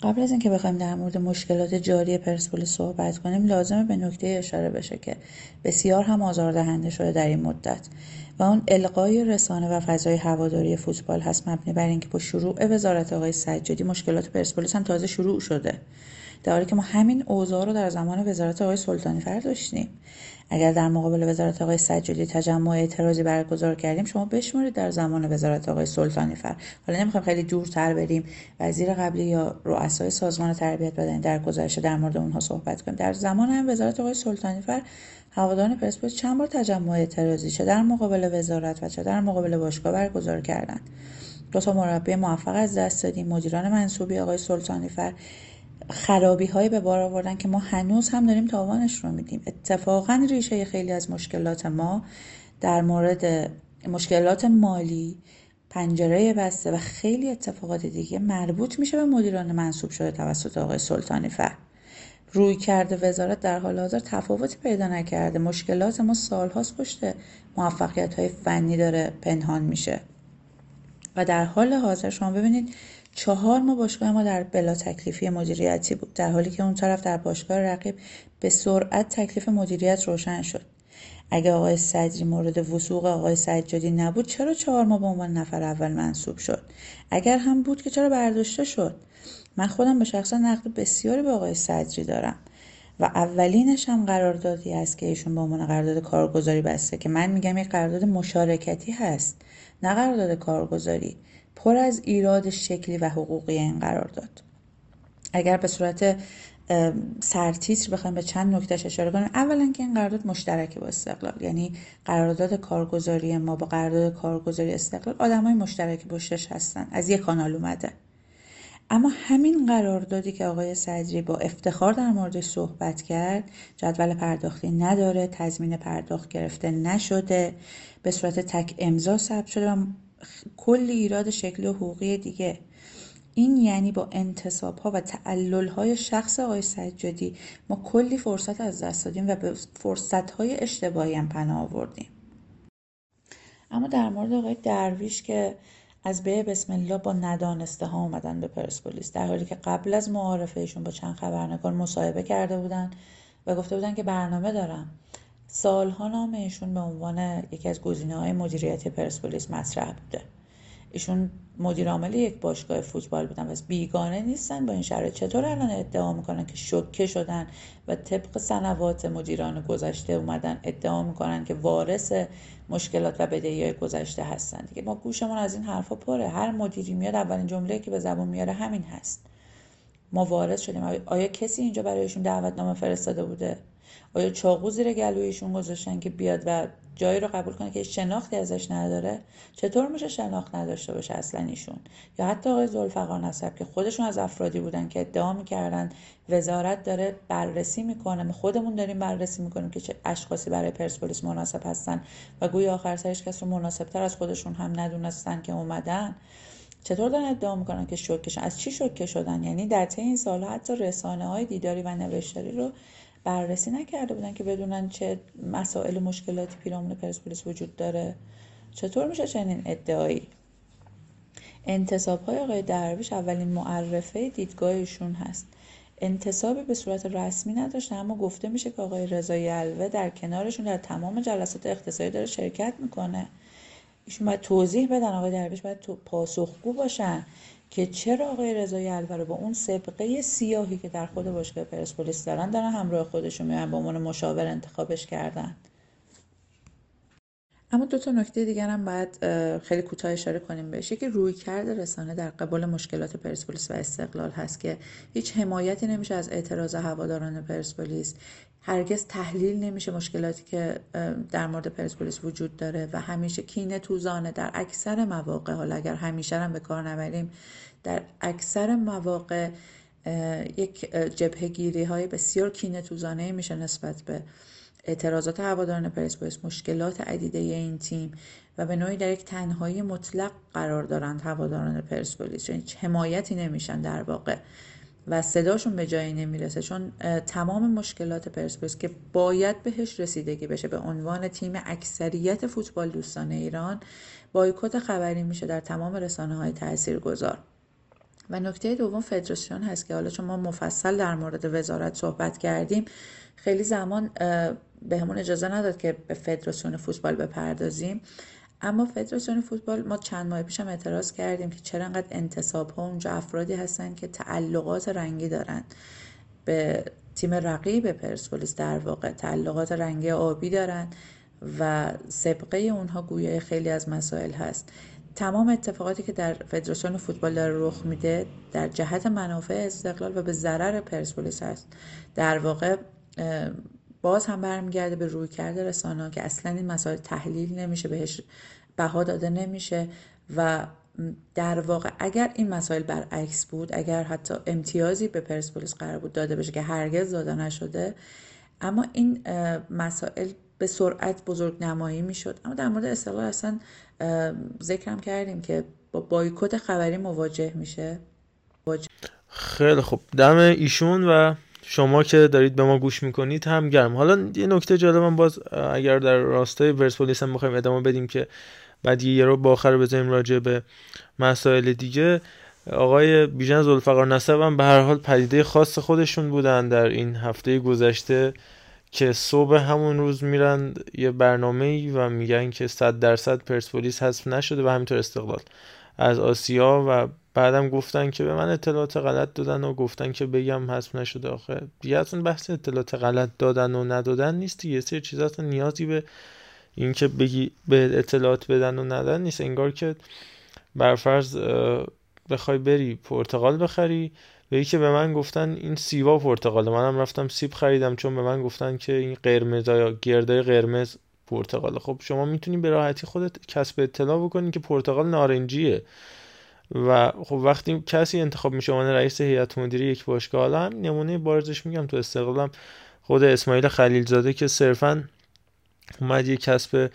قبل از اینکه بخوایم در مورد مشکلات جاری پرسپولیس صحبت کنیم لازمه به نکته اشاره بشه که بسیار هم آزاردهنده شده در این مدت و اون القای رسانه و فضای هواداری فوتبال هست. مبنی بر اینکه با شروع وزارت آقای سجادی مشکلات پرسپولیس هم تازه شروع شده. در حالی که ما همین اوضاع رو در زمان وزارت آقای سلطانی فر داشتیم. اگر در مقابل وزارت آقای سجادی تجمع اعتراضی برگزار کردیم شما بشمارید در زمان وزارت آقای سلطانی فر. حالا نمی‌خوام خیلی دورتر بریم. وزیر قبلی یا رؤسای سازمان تربیت بدنی در گذشته در مورد اونها صحبت کنیم. در زمان هم وزارت آقای سلطانی فر هواداران پرسپولیس چند بار تجمع اعتراضی چه در مقابل وزارت و چه در مقابل باشگاه برگزار کردند. دو تا مربی موفق از دست دادیم. مدیران منصوبی آقای سلطانی فر خرابی هایی به بار آوردن که ما هنوز هم داریم تاوانش رو میدیم. اتفاقا ریشه خیلی از مشکلات ما در مورد مشکلات مالی پنجره بسته و خیلی اتفاقات دیگه مربوط میشه به مدیران منصوب شده توسط آقای سلطانی فر. روی کرده وزارت در حال حاضر تفاوتی پیدا نکرده. مشکلات ما سالهاست پشت موفقیت های فنی داره پنهان میشه. و در حال حاضر شما ببینید چهار ما باشگاه ما در بلا تکلیفی مدیریتی بود در حالی که اون طرف در باشگاه رقیب به سرعت تکلیف مدیریت روشن شد. اگه آقای صدری مورد وسوق آقای سجادی نبود چرا چهار ما به عنوان نفر اول منصوب شد؟ اگر هم بود که چرا برداشته شد؟ من خودم به شخصا نقد بسیاری به آقای صدری دارم و اولینش هم قراردادی است که ایشون به عنوان قرارداد کارگزاری بسته که من میگم یک قرارداد مشارکتی هست نه قرارداد کارگزاری. پر از ایراد شکلی و حقوقی این قرار داد. اگر به صورت سرتیتر بخوایم به چند نکتهش اشاره کنیم اولا که این قرارداد مشترکی با استقلال یعنی قرارداد کارگزاری ما با قرارداد کارگزاری استقلال آدمای مشترکی پشتش هستن از یک کانال اومده. اما همین قراردادی که آقای صدری با افتخار در موردش صحبت کرد جدول پرداختی نداره تضمین پرداخت گرفته نشده به صورت تک امضا ثبت شده و کلی ایراد شکلی و حقوقی دیگه. این یعنی با انتصاب ها و تعلل های شخص آقای سجادی ما کلی فرصت از دست دادیم و به فرصت های اشتباهی هم پناه آوردیم. اما در مورد آقای درویش که از به بسم الله با ندانسته ها اومدن به پرسپولیس در حالی که قبل از معارفه ایشون با چند خبرنگار مصاحبه کرده بودن و گفته بودن که برنامه دارم. سالها نام ایشون به عنوان یکی از گزینه های مدیریتی پرسپولیس مطرح بوده. ایشون مدیر عامل یک باشگاه فوتبال بودن. و بیگانه نیستن با این شرایط. چطور الان ادعا می‌کنن که شوکه شدن و طبق سنوات مدیران گذشته اومدن ادعا می‌کنن که وارث مشکلات و بدهی گذشته هستن دیگه؟ ما گوشمون از این حرفا پره. هر مدیری میاد اولین جمله که به زبون میاره همین هست. ما وارث شدیم. آیا کسی اینجا برایشون دعوتنامه فرستاده بوده؟ آیا چاقو زیر گلویشون گذاشتن که بیاد و جایی رو قبول کنه که شناختی ازش نداره؟ چطور میشه شناخت نداشته باشه اصلا ایشون؟ یا حتی آقای زلفقار نصب که خودشون از افرادی بودن که ادعا می‌کردن وزارت داره بررسی می‌کنه خودمون داریم بررسی می‌کنیم که چه اشخاصی برای پرسپولیس مناسب هستن و گویا آخر سرش کس رو مناسبتر از خودشون هم ندونستن که اومدن. چطور دارن ادعا می‌کنن که شوکه از چی شوکه شدن؟ یعنی در طی این سالها حتی رسانه های دیداری و نوشتاری رو بررسی نکرده بودن که بدونن چه مسائل و مشکلاتی پیرامون پرسپولیس وجود داره. چطور میشه چنین ادعایی؟ انتصاب های آقای درویش اولین معرفه دیدگاهشون هست. انتصابی به صورت رسمی نداشته اما گفته میشه که آقای رضای الوه در کنارشون در تمام جلسات اقتصادی داره شرکت می‌کنه. ایشون باید توضیح بدن آقای درویش باید تو پاسخگو باشن. که چرا آقای رضای الوره با اون سبقه سیاهی که در خود باشگاه پرسپولیس دارن دارن همراه خودشون میان به عنوان مشاور انتخابش کردن؟ اما دو تا نکته دیگر هم باید خیلی کوتاه اشاره کنیم بهش. یکی روی کرده رسانه در قبال مشکلات پرسپولیس و استقلال هست که هیچ حمایتی نمیشه از اعتراض هواداران پرسپولیس. هرگز تحلیل نمیشه مشکلاتی که در مورد پرسپولیس وجود داره و همیشه کینه توزانه در اکثر مواقع حالا اگر همیشه هم به کار نبریم در اکثر مواقع یک جبهگیری های بسیار کینه توزانه میشه نسبت به اعتراضات هواداران پرسپولیس مشکلات عدیده این تیم و به نوعی در یک تنهایی مطلق قرار دارند هواداران پرسپولیس. یعنی حمایتی نمیشن در واقع و صداشون به جایی نمی‌رسه چون تمام مشکلات پرسپولیس که باید بهش رسیدگی بشه به عنوان تیم اکثریت فوتبال دوستان ایران بایکوت خبری میشه در تمام رسانه های تأثیر گذار و نکته دوم فدراسیون هست که حالا چون ما مفصل در مورد وزارت صحبت کردیم خیلی زمان به همون اجازه نداد که به فدراسیون فوتبال بپردازیم. اما فدراسیون فوتبال ما چند ماه پیش هم اعتراض کردیم که چرا انقدر انتصاب ها اونجا افرادی هستن که تعلقات رنگی دارن. به تیم رقیب پرسپولیس در واقع تعلقات رنگی آبی دارن و سبقه اونها گویای خیلی از مسائل هست. تمام اتفاقاتی که در فدراسیون فوتبال داره رخ میده در جهت منافع استقلال و به ضرر پرسپولیس هست. در واقع باز هم برمیگرده به روی کرده رسانه که اصلا این مسائل تحلیل نمیشه بهش بها داده نمیشه و در واقع اگر این مسائل برعکس بود اگر حتی امتیازی به پرسپولیس قرار بود داده بشه که هرگز داده نشده اما این مسائل به سرعت بزرگ نمایی می‌شد. اما در مورد استقلال اصلا ذکرم کردیم که با بایکوت خبری مواجه میشه. خیلی خوب. دم ایشون و شما که دارید به ما گوش می‌کنید هم گرم. حالا یه نکته جالبم باز اگر در راستای پرسپولیس هم بخوایم ادامه بدیم که بعد یه رو با آخر بزنیم راجع به مسائل دیگه آقای بیژن زلفقار نصب هم به هر حال پدیده خاص خودشون بودن در این هفته گذشته که صبح همون روز میرن یه برنامه و میگن که صد درصد پرسپولیس حذف نشده و همینطور استقلال از آسیا و بعدم گفتن که به من اطلاعات غلط دادن و گفتن که بگم حذف نشده. آخه دیگه اصلا بحث اطلاعات غلط دادن و ندادن نیست یه سری چیزا اصلا نیازی به اینکه بگی به اطلاعات بدن و ندن نیست. انگار که برفرض بخوای بری پرتغال بخری به که به من گفتن این سیوا پرتغال منم رفتم سیب خریدم چون به من گفتن که این قرمز یا گردای قرمز پرتغال خب شما می‌تونی به راحتی خودت کسب اطلاع بکنی که پرتغال نارنجیه. و خب وقتی کسی انتخاب میشه عنوان رئیس هیئت مدیره یک باشگاه هم نمونه بارزش میگم تو استقلالم خود اسماعیل خلیلزاده که صرفا اومد یک کسب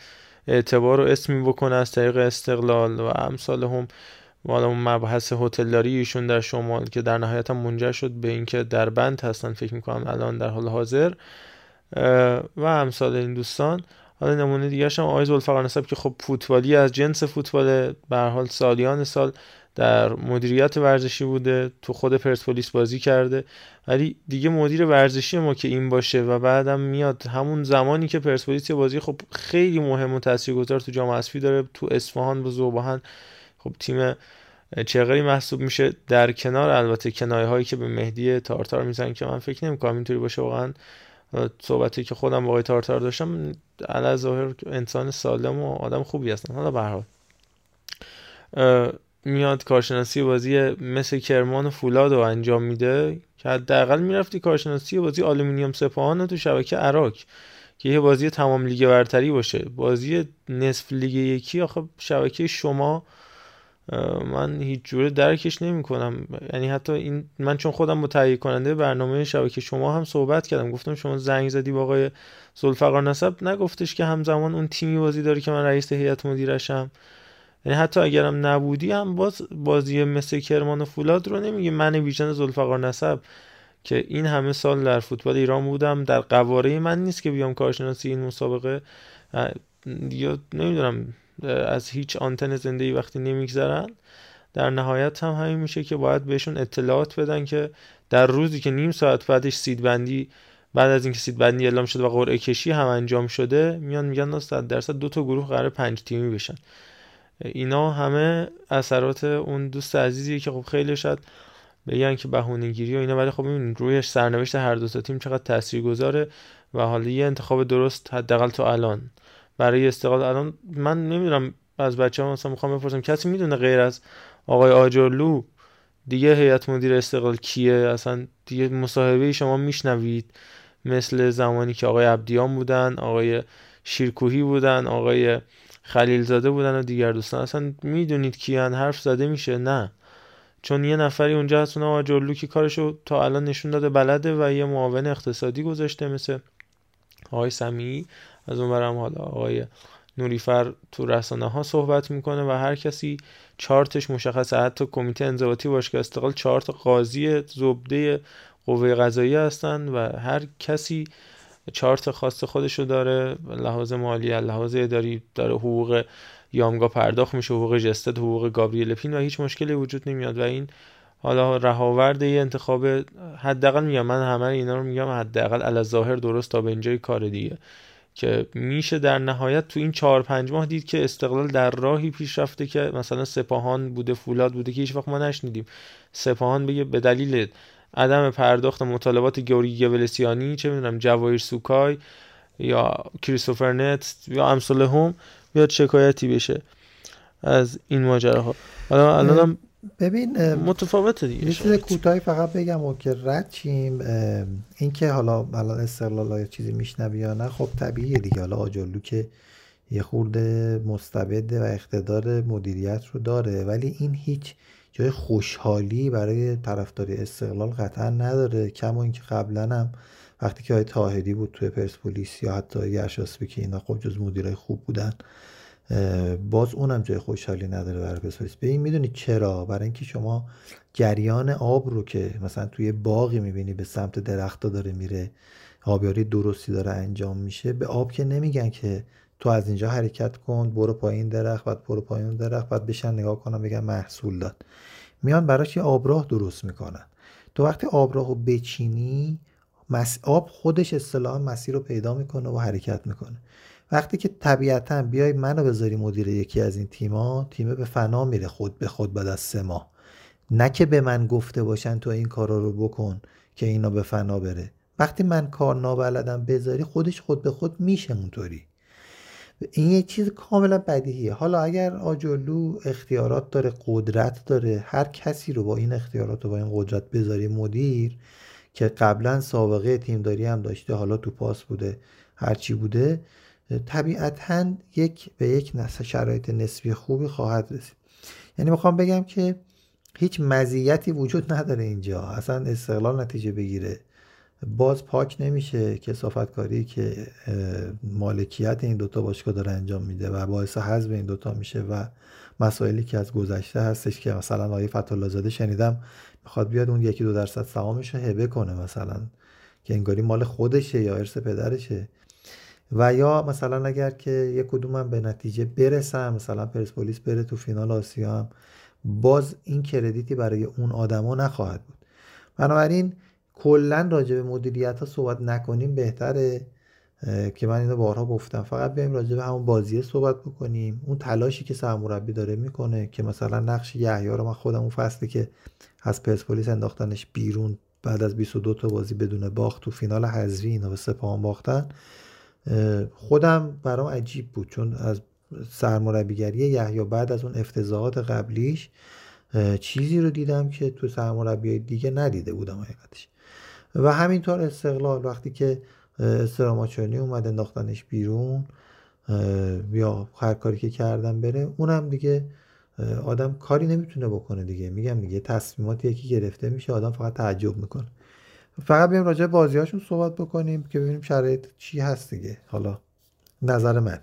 اعتبار و اسمی بکنه از طریق استقلال و امثال هم والا اون مبحث هتلداری ایشون در شمال که در نهایت هم منجر شد به اینکه در بند هستن فکر می‌کنم الان در حال حاضر و امثال این دوستان. حالا نمونه دیگه هم آقای زلفقار نسب که خب فوتبالی از جنس فوتبال به حال سالیان سال در مدیریت ورزشی بوده تو خود پرسپولیس بازی کرده. ولی دیگه مدیر ورزشی ما که این باشه و بعدم میاد همون زمانی که پرسپولیس بازی خب خیلی مهم و تاثیرگذار تو جام اسفی داره تو اصفهان و ذوباهن خب تیم چغری محسوب میشه. در کنار البته کنایه هایی که به مهدی تارتار می‌زنن که من فکر نمی‌کنم اینطوری باشه واقعا. صحبتی که خودم با تارتار داشتم علی‌الظاهر انسان سالم و آدم خوبی هستن. حالا به میاد کارشناسی بازی مس کرمان و فولاد رو انجام میده که حداقل می‌رفتی کارشناسی بازی آلومینیوم سپاهان تو شبکه اراک که یه بازی تمام لیگ برتری باشه. بازی نصف لیگ یکی آخه شبکه شما من هیچ جوره درکش نمی کنم یعنی حتی این من چون خودم با کننده برنامه شبکه شما هم صحبت کردم. گفتم شما زنگ زدی با آقای زلفقار نسب. نگفتش که همزمان اون تیمی بازی داره که من رئیس هیئت مدیرشم. یعنی حتی اگرم نبودی هم باز بازی مثل کرمان و فولاد رو نمیگه من ویژن زلفقار نسب که این همه سال در فوتبال ایران بودم. در قواره من نیست که بیام کارشناسی این مسابقه. یا نمی‌دونم. از هیچ آنتن زنده ای وقتی نمیگذرن در نهایت هم همین میشه که باید بهشون اطلاعات بدن که در روزی که نیم ساعت بعدش سیدبندی بعد از اینکه سیدبندی اعلام شده و قرعه کشی هم انجام شده میان میگن 100 درصد دو تا گروه قرار پنج تیمی بشن. اینا همه اثرات اون دوست عزیزیه که خب خیلی شاید بگن که بهونه‌گیری و اینا ولی خب ببین روی سرنوشت هر دو تا تیم چقدر تاثیرگذاره و حالا یه انتخاب درست حداقل تو الان. برای استقلال. الان من نمی‌دونم از بچه ها مثلا می‌خوام بپرسم کسی می‌دونه غیر از آقای آجرلو دیگه هیئت مدیر استقلال کیه؟ اصلا دیگه مصاحبه شما میشنوید. مثل زمانی که آقای عبدیان بودن آقای شیرکوهی بودن آقای خلیلزاده بودن و دیگر دوستان. اصلا می‌دونید کیان حرف زده میشه؟ نه. چون یه نفری اونجا هست اونم آجرلو که کارشو تا الان نشون داده بلده و یه معاون اقتصادی گذاشته مثل آقای سمیعی. از اون برم حالا آقای نوریفر تو رسانه ها صحبت می‌کنه و هر کسی چارتش مشخصه حتی کمیته انضباطی باشگاه استقلال چارت قاضی زبده قوه قضایی هستن و هر کسی چارت خاص خودشو داره لحاظ مالی لحاظ اداری داره حقوق یامگا پرداخت میشه حقوق جستد حقوق گابریل پین و هیچ مشکلی وجود نمیاد و این حالا رهاورد یه انتخاب حداقل میگم من همه اینا رو میگم حداقل علی ظاهر درست تا به اینجای کار دیگه. که میشه در نهایت تو این چهار پنج ماه دید که استقلال در راهی پیش رفته که مثلا سپاهان بوده فولاد بوده که هیچ وقت ما نشنیدیم. سپاهان بگه به دلیل عدم پرداخت مطالبات گوری گولسیانی چه می‌دونم جوایر سوکای یا کریستوفر نت یا امثال هم بیاد شکایتی بشه از این ماجراها. حالا الانم ببین متفاوته دیگه یه چیز کوتاهی فقط بگم و که رد چیم این که حالا الان استقلال های چیزی میشنوی یا نه خب طبیعیه دیگه. حالا آجالو که یه خورده مستبده و اقتدار مدیریت رو داره ولی این هیچ جای خوشحالی برای طرفداری استقلال قطعا نداره. کما اینکه قبلا هم وقتی که های تاهری بود توی پرسپولیس یا حتی یرشاسبی که اینا خب جز مدیرای خوب بودن. باز اونم جای خوشحالی نداره برای پرسپولیس به این می‌دونی چرا؟ برای اینکه شما جریان آب رو که مثلا توی باقی می‌بینی به سمت درختا داره میره آبیاری درستی داره انجام میشه به آب که نمیگن که تو از اینجا حرکت کن برو پایین درخت بعد برو پایین درخت بعد بشن نگاه کنم بگن محصول داد. میان براش یه آبراه درست می‌کنن. تو وقتی آبراه رو بچینی آب خودش اصطلاحا مسیر رو پیدا می‌کنه و حرکت می‌کنه. وقتی که طبیعتا بیای منو بذاری مدیر یکی از این تیما تیمه به فنا میره خود به خود بعد از سه ماه. نه که به من گفته باشن تو این کارا رو بکن که اینا به فنا بره. وقتی من کار نابلدم بذاری خودش خود به خود میشه اونطوری. این یه چیز کاملا بدیهیه. حالا اگر آجولو اختیارات داره قدرت داره هر کسی رو با این اختیارات و با این قدرت بذاری مدیر که قبلا سابقه تیمداری هم داشته حالا تو پاس بوده هرچی بوده طبیعتا یک به یک شرایط نسبی خوبی خواهد رسید. یعنی می‌خوام بگم که هیچ مزیتی وجود نداره اینجا. اصلا استقلال نتیجه بگیره. باز پاک نمیشه کسافت کاری که مالکیت این دوتا باشگاه داره انجام میده و باعث حذف این دوتا میشه و مسائلی که از گذشته هستش که مثلا آقای فتح زاده شنیدم می‌خواد بیاد اون یکی دو درصد سهامش رو هبه کنه مثلا که انگاری مال خودشه یا ارث پدرشه. و یا مثلا اگر که یک کدومم به نتیجه برسم مثلا پرسپولیس بره تو فینال آسیا هم باز این کردیتی برای اون آدما نخواهد بود. بنابراین کلا راجع به مدیریت ها صحبت نکنیم بهتره که من اینو بارها گفتم. فقط بیایم راجع به همون بازی صحبت بکنیم. اون تلاشی که سرمربی داره می‌کنه که مثلا نقش یحیی رو من خودم اون فصلی که از پرسپولیس انداختنش بیرون بعد از 22 تا بازی بدون باخت تو فینال حذفی اینا به سپاهان باختن خودم برام عجیب بود چون از سرمربیگری یحیی بعد از اون افتضاحات قبلیش چیزی رو دیدم که تو سرمربی دیگه ندیده بودم حقیقتش. و همینطور استقلال وقتی که استراماچونی اومد انداختنش بیرون یا هر کاری که کردم بره اونم دیگه آدم کاری نمی‌تونه بکنه دیگه. میگم دیگه تصمیمات یکی گرفته میشه آدم فقط تعجب می‌کنه. فقط بیایم راجع بازیهاشون صحبت بکنیم که ببینیم شرایط چی هست دیگه. حالا نظر من.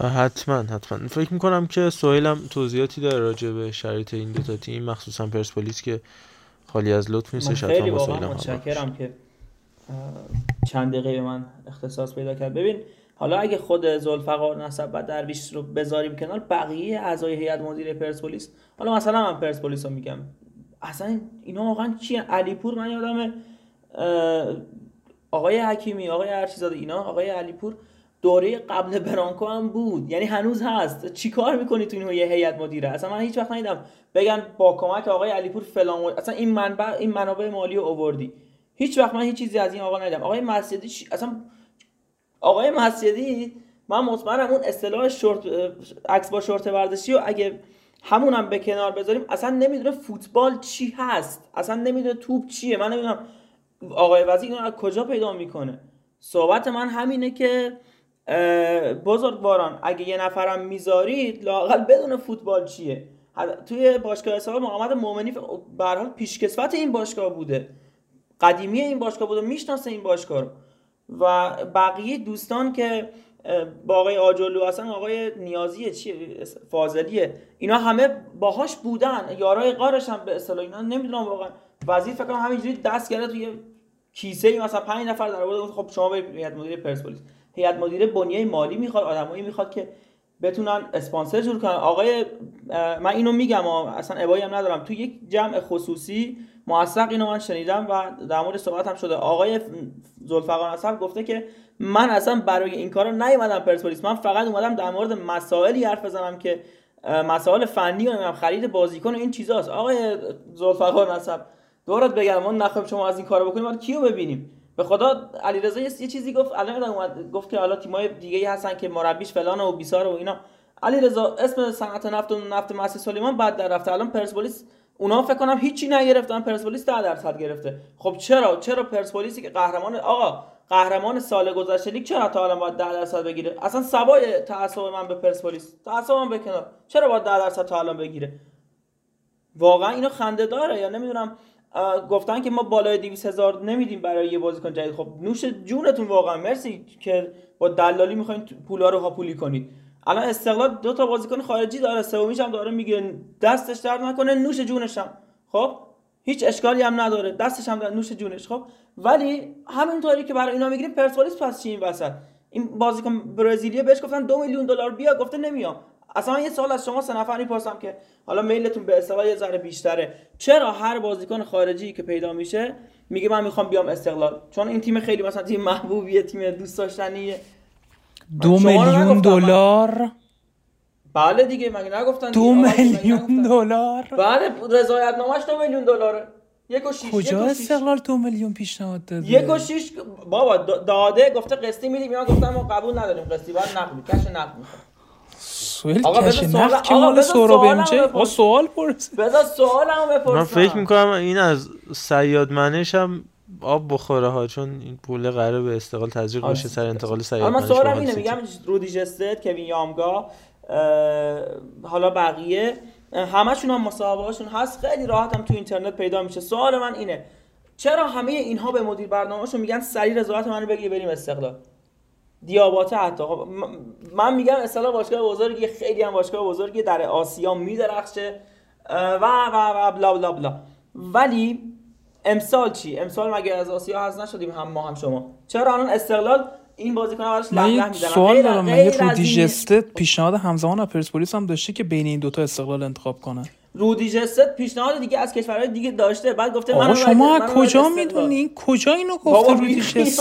حتما حتما. فکر می‌کنم که سوهیلم توضیحاتی داره راجع به شرایط این دو تا تیم مخصوصا پرسپولیس که خالی از لطف نیستش خیلی واقعا متشکرم که چند دقیقه به من اختصاص پیدا کرد. ببین حالا اگه خود زلفقار نسب و درویش رو بذاریم کنار بقیه اعضای هیئت مدیره پرسپولیس حالا مثلا من پرسپولیس رو میگم. اصلا اینا واقعا چیه علیپور من یادم آقای حکیمی آقای ارشیزاده اینا آقای علیپور دوره قبل برانکو هم بود. یعنی هنوز هست. چی کار می‌کنی تو این یه هیئت مدیره. اصلا من هیچ وقت ندیدم بگن با کمک آقای علیپور فلان اصلا این منبع این منابع مالی رو آوردی. هیچ وقت من هیچ چیزی از این آقا ندیدم. آقای مسجدی اصلا آقای مسجدی من مطمئنم اون اصطلاح شورت عکس با شورت ورزشی و اگه همون هم به کنار بذاریم. اصلا نمی‌دونه فوتبال چی هست. اصلا نمی‌دونه توپ چیه. من نمی‌دونم آقای وزیر اینو از کجا پیدا می‌کنه. صحبت من همینه که بزرگواران اگه یه نفرم می‌ذارید لاقل بدون فوتبال چیه؟ توی باشگاه حساب محمد مومنی به حال پیشکسوت این باشگاه بوده. قدیمی این باشگاه بوده. می‌شناسه این باشگاه رو. و بقیه دوستان که با آقای آجولو اصلا آقای نیازیه چی؟ فاضلیه. اینا همه باهاش بودن. یارای قارش هم به اصطلاح اینا نمی‌دونم واقعا. وزیر فکر کنم همینجوری دست گرفت توی کیسه ای مثلا 5 نفر در آورد خب شما به هیئت مدیره پرسپولیس. هیئت مدیره بنیه مالی می‌خواد آدمایی می‌خواد که بتونن اسپانسر جور کنن. آقای من اینو میگم اصلا ابایی هم ندارم. تو یک جمع خصوصی موثق اینو من شنیدم و در مورد صحبت هم شده. آقای ذوالفقار نصر گفته که من اصلا برای این کارا نیومدم پرسپولیس. من فقط اومدم در مورد مسائلی حرف بزنم که مسائل فنی و خرید بازیکن و این چیزاست. آقای ذوالفقار نصر دورت بگم ما نخواهیم شما از این کارو بکنیم ما کیو ببینیم؟ به خدا علیرضا یه چیزی گفت الان اومد گفت که حالا تیمای دیگه ای هستن که مربیش فلان و بیسار و اینا. علیرضا اسم صنعت نفت و نفت مسی سلیمان بعد در رفته. الان پرسپولیس اونا فکر کنم هیچی نگرفتن. پرسپولیس 10 درصد گرفته. خب چرا؟ چرا پرسپولیسی که قهرمان آقا قهرمان سال گذشته لیگ چرا تا الان باید 10 درصد بگیره؟ اصلا سوای تعصب من به پرسپولیس. تعصبم به کنار. چرا باید 10 درصد تا الان بگیره؟ واقعا اینو خنده داره یا نمی‌دونم. گفتن که ما بالای 200 هزار نمیدیم برای یه بازیکن جدید. خب نوش جونتون واقعا. مرسی که با دلالی می‌خواین پولا رو هاپولی کنید. الان استقلال دو تا بازیکن خارجی داره. سومیش هم داره میگه دستش درد نکنه نوش جونش خب هیچ اشکالی هم نداره. دستش هم در نوش جونش. خب ولی همینطوری که برای اینا می‌گیریم پرسپولیس پس چی این وسط؟ این بازیکن برزیلیه بهش گفتن دو میلیون دلار بیا گفته نمیام. اصلا یه سوال از شما سه نفر می‌پرسم که حالا میلتون به اصطلاح یه ذره بیشتره. چرا هر بازیکن خارجی که پیدا میشه میگه من می‌خوام بیام استقلال؟ چون این تیم خیلی مثلا تیم محبوبیه تیم دوست داشتنیه. دو میلیون دلار؟ بله دیگه مگه نگفتن دو میلیون دلار؟ بله رضایت نامش دو میلیون دلاره. یک و شیش کجا استقلال دو میلیون پیشنهاد داده؟ یک و شیش بابا داده گفته قسطی میدیم. یا گفتن ما قبول نداریم قسطی باید نقد کش نقد سوال کش نقد که مال سهراب امجه با سوال پرس. بذار سوالمو بپرسم. من فکر می‌کنم این از سیاد منش هم آب بخوره ها چون این پول قراره به استقلال تزریق بشه سر انتقال سیاد منش من سوالم اینه میگم رودی جستد کوین یامگا حالا بقیه. همشون هم مصاحبه هاشون هست. خیلی راحت هم تو اینترنت پیدا میشه. سوال من اینه چرا همه اینها به مدیر برنامهشون میگن سری رضایت منو بگی بریم استقلال؟ دیاباته حتی. خب من میگم اصلا باشگاه بزرگی خیلی هم باشگاه بزرگی در آسیا میدرخشه. و و و بلا بلا بلا. ولی امسال چی؟ امسال مگه از آسیا هست نشدیم هم ما هم شما؟ چرا الان استقلال این بازیکن براش لغ می‌زنن سوال دارم مگه رودی جسته پیشنهاد همزمان پرسپولیس هم داشته که بین این دوتا استقلال انتخاب کنن؟ رودی جست پیشنهاد دیگه از کشورهای دیگه داشته. بعد گفته من شما کجا می‌دونین کجا اینو گفته رودی جست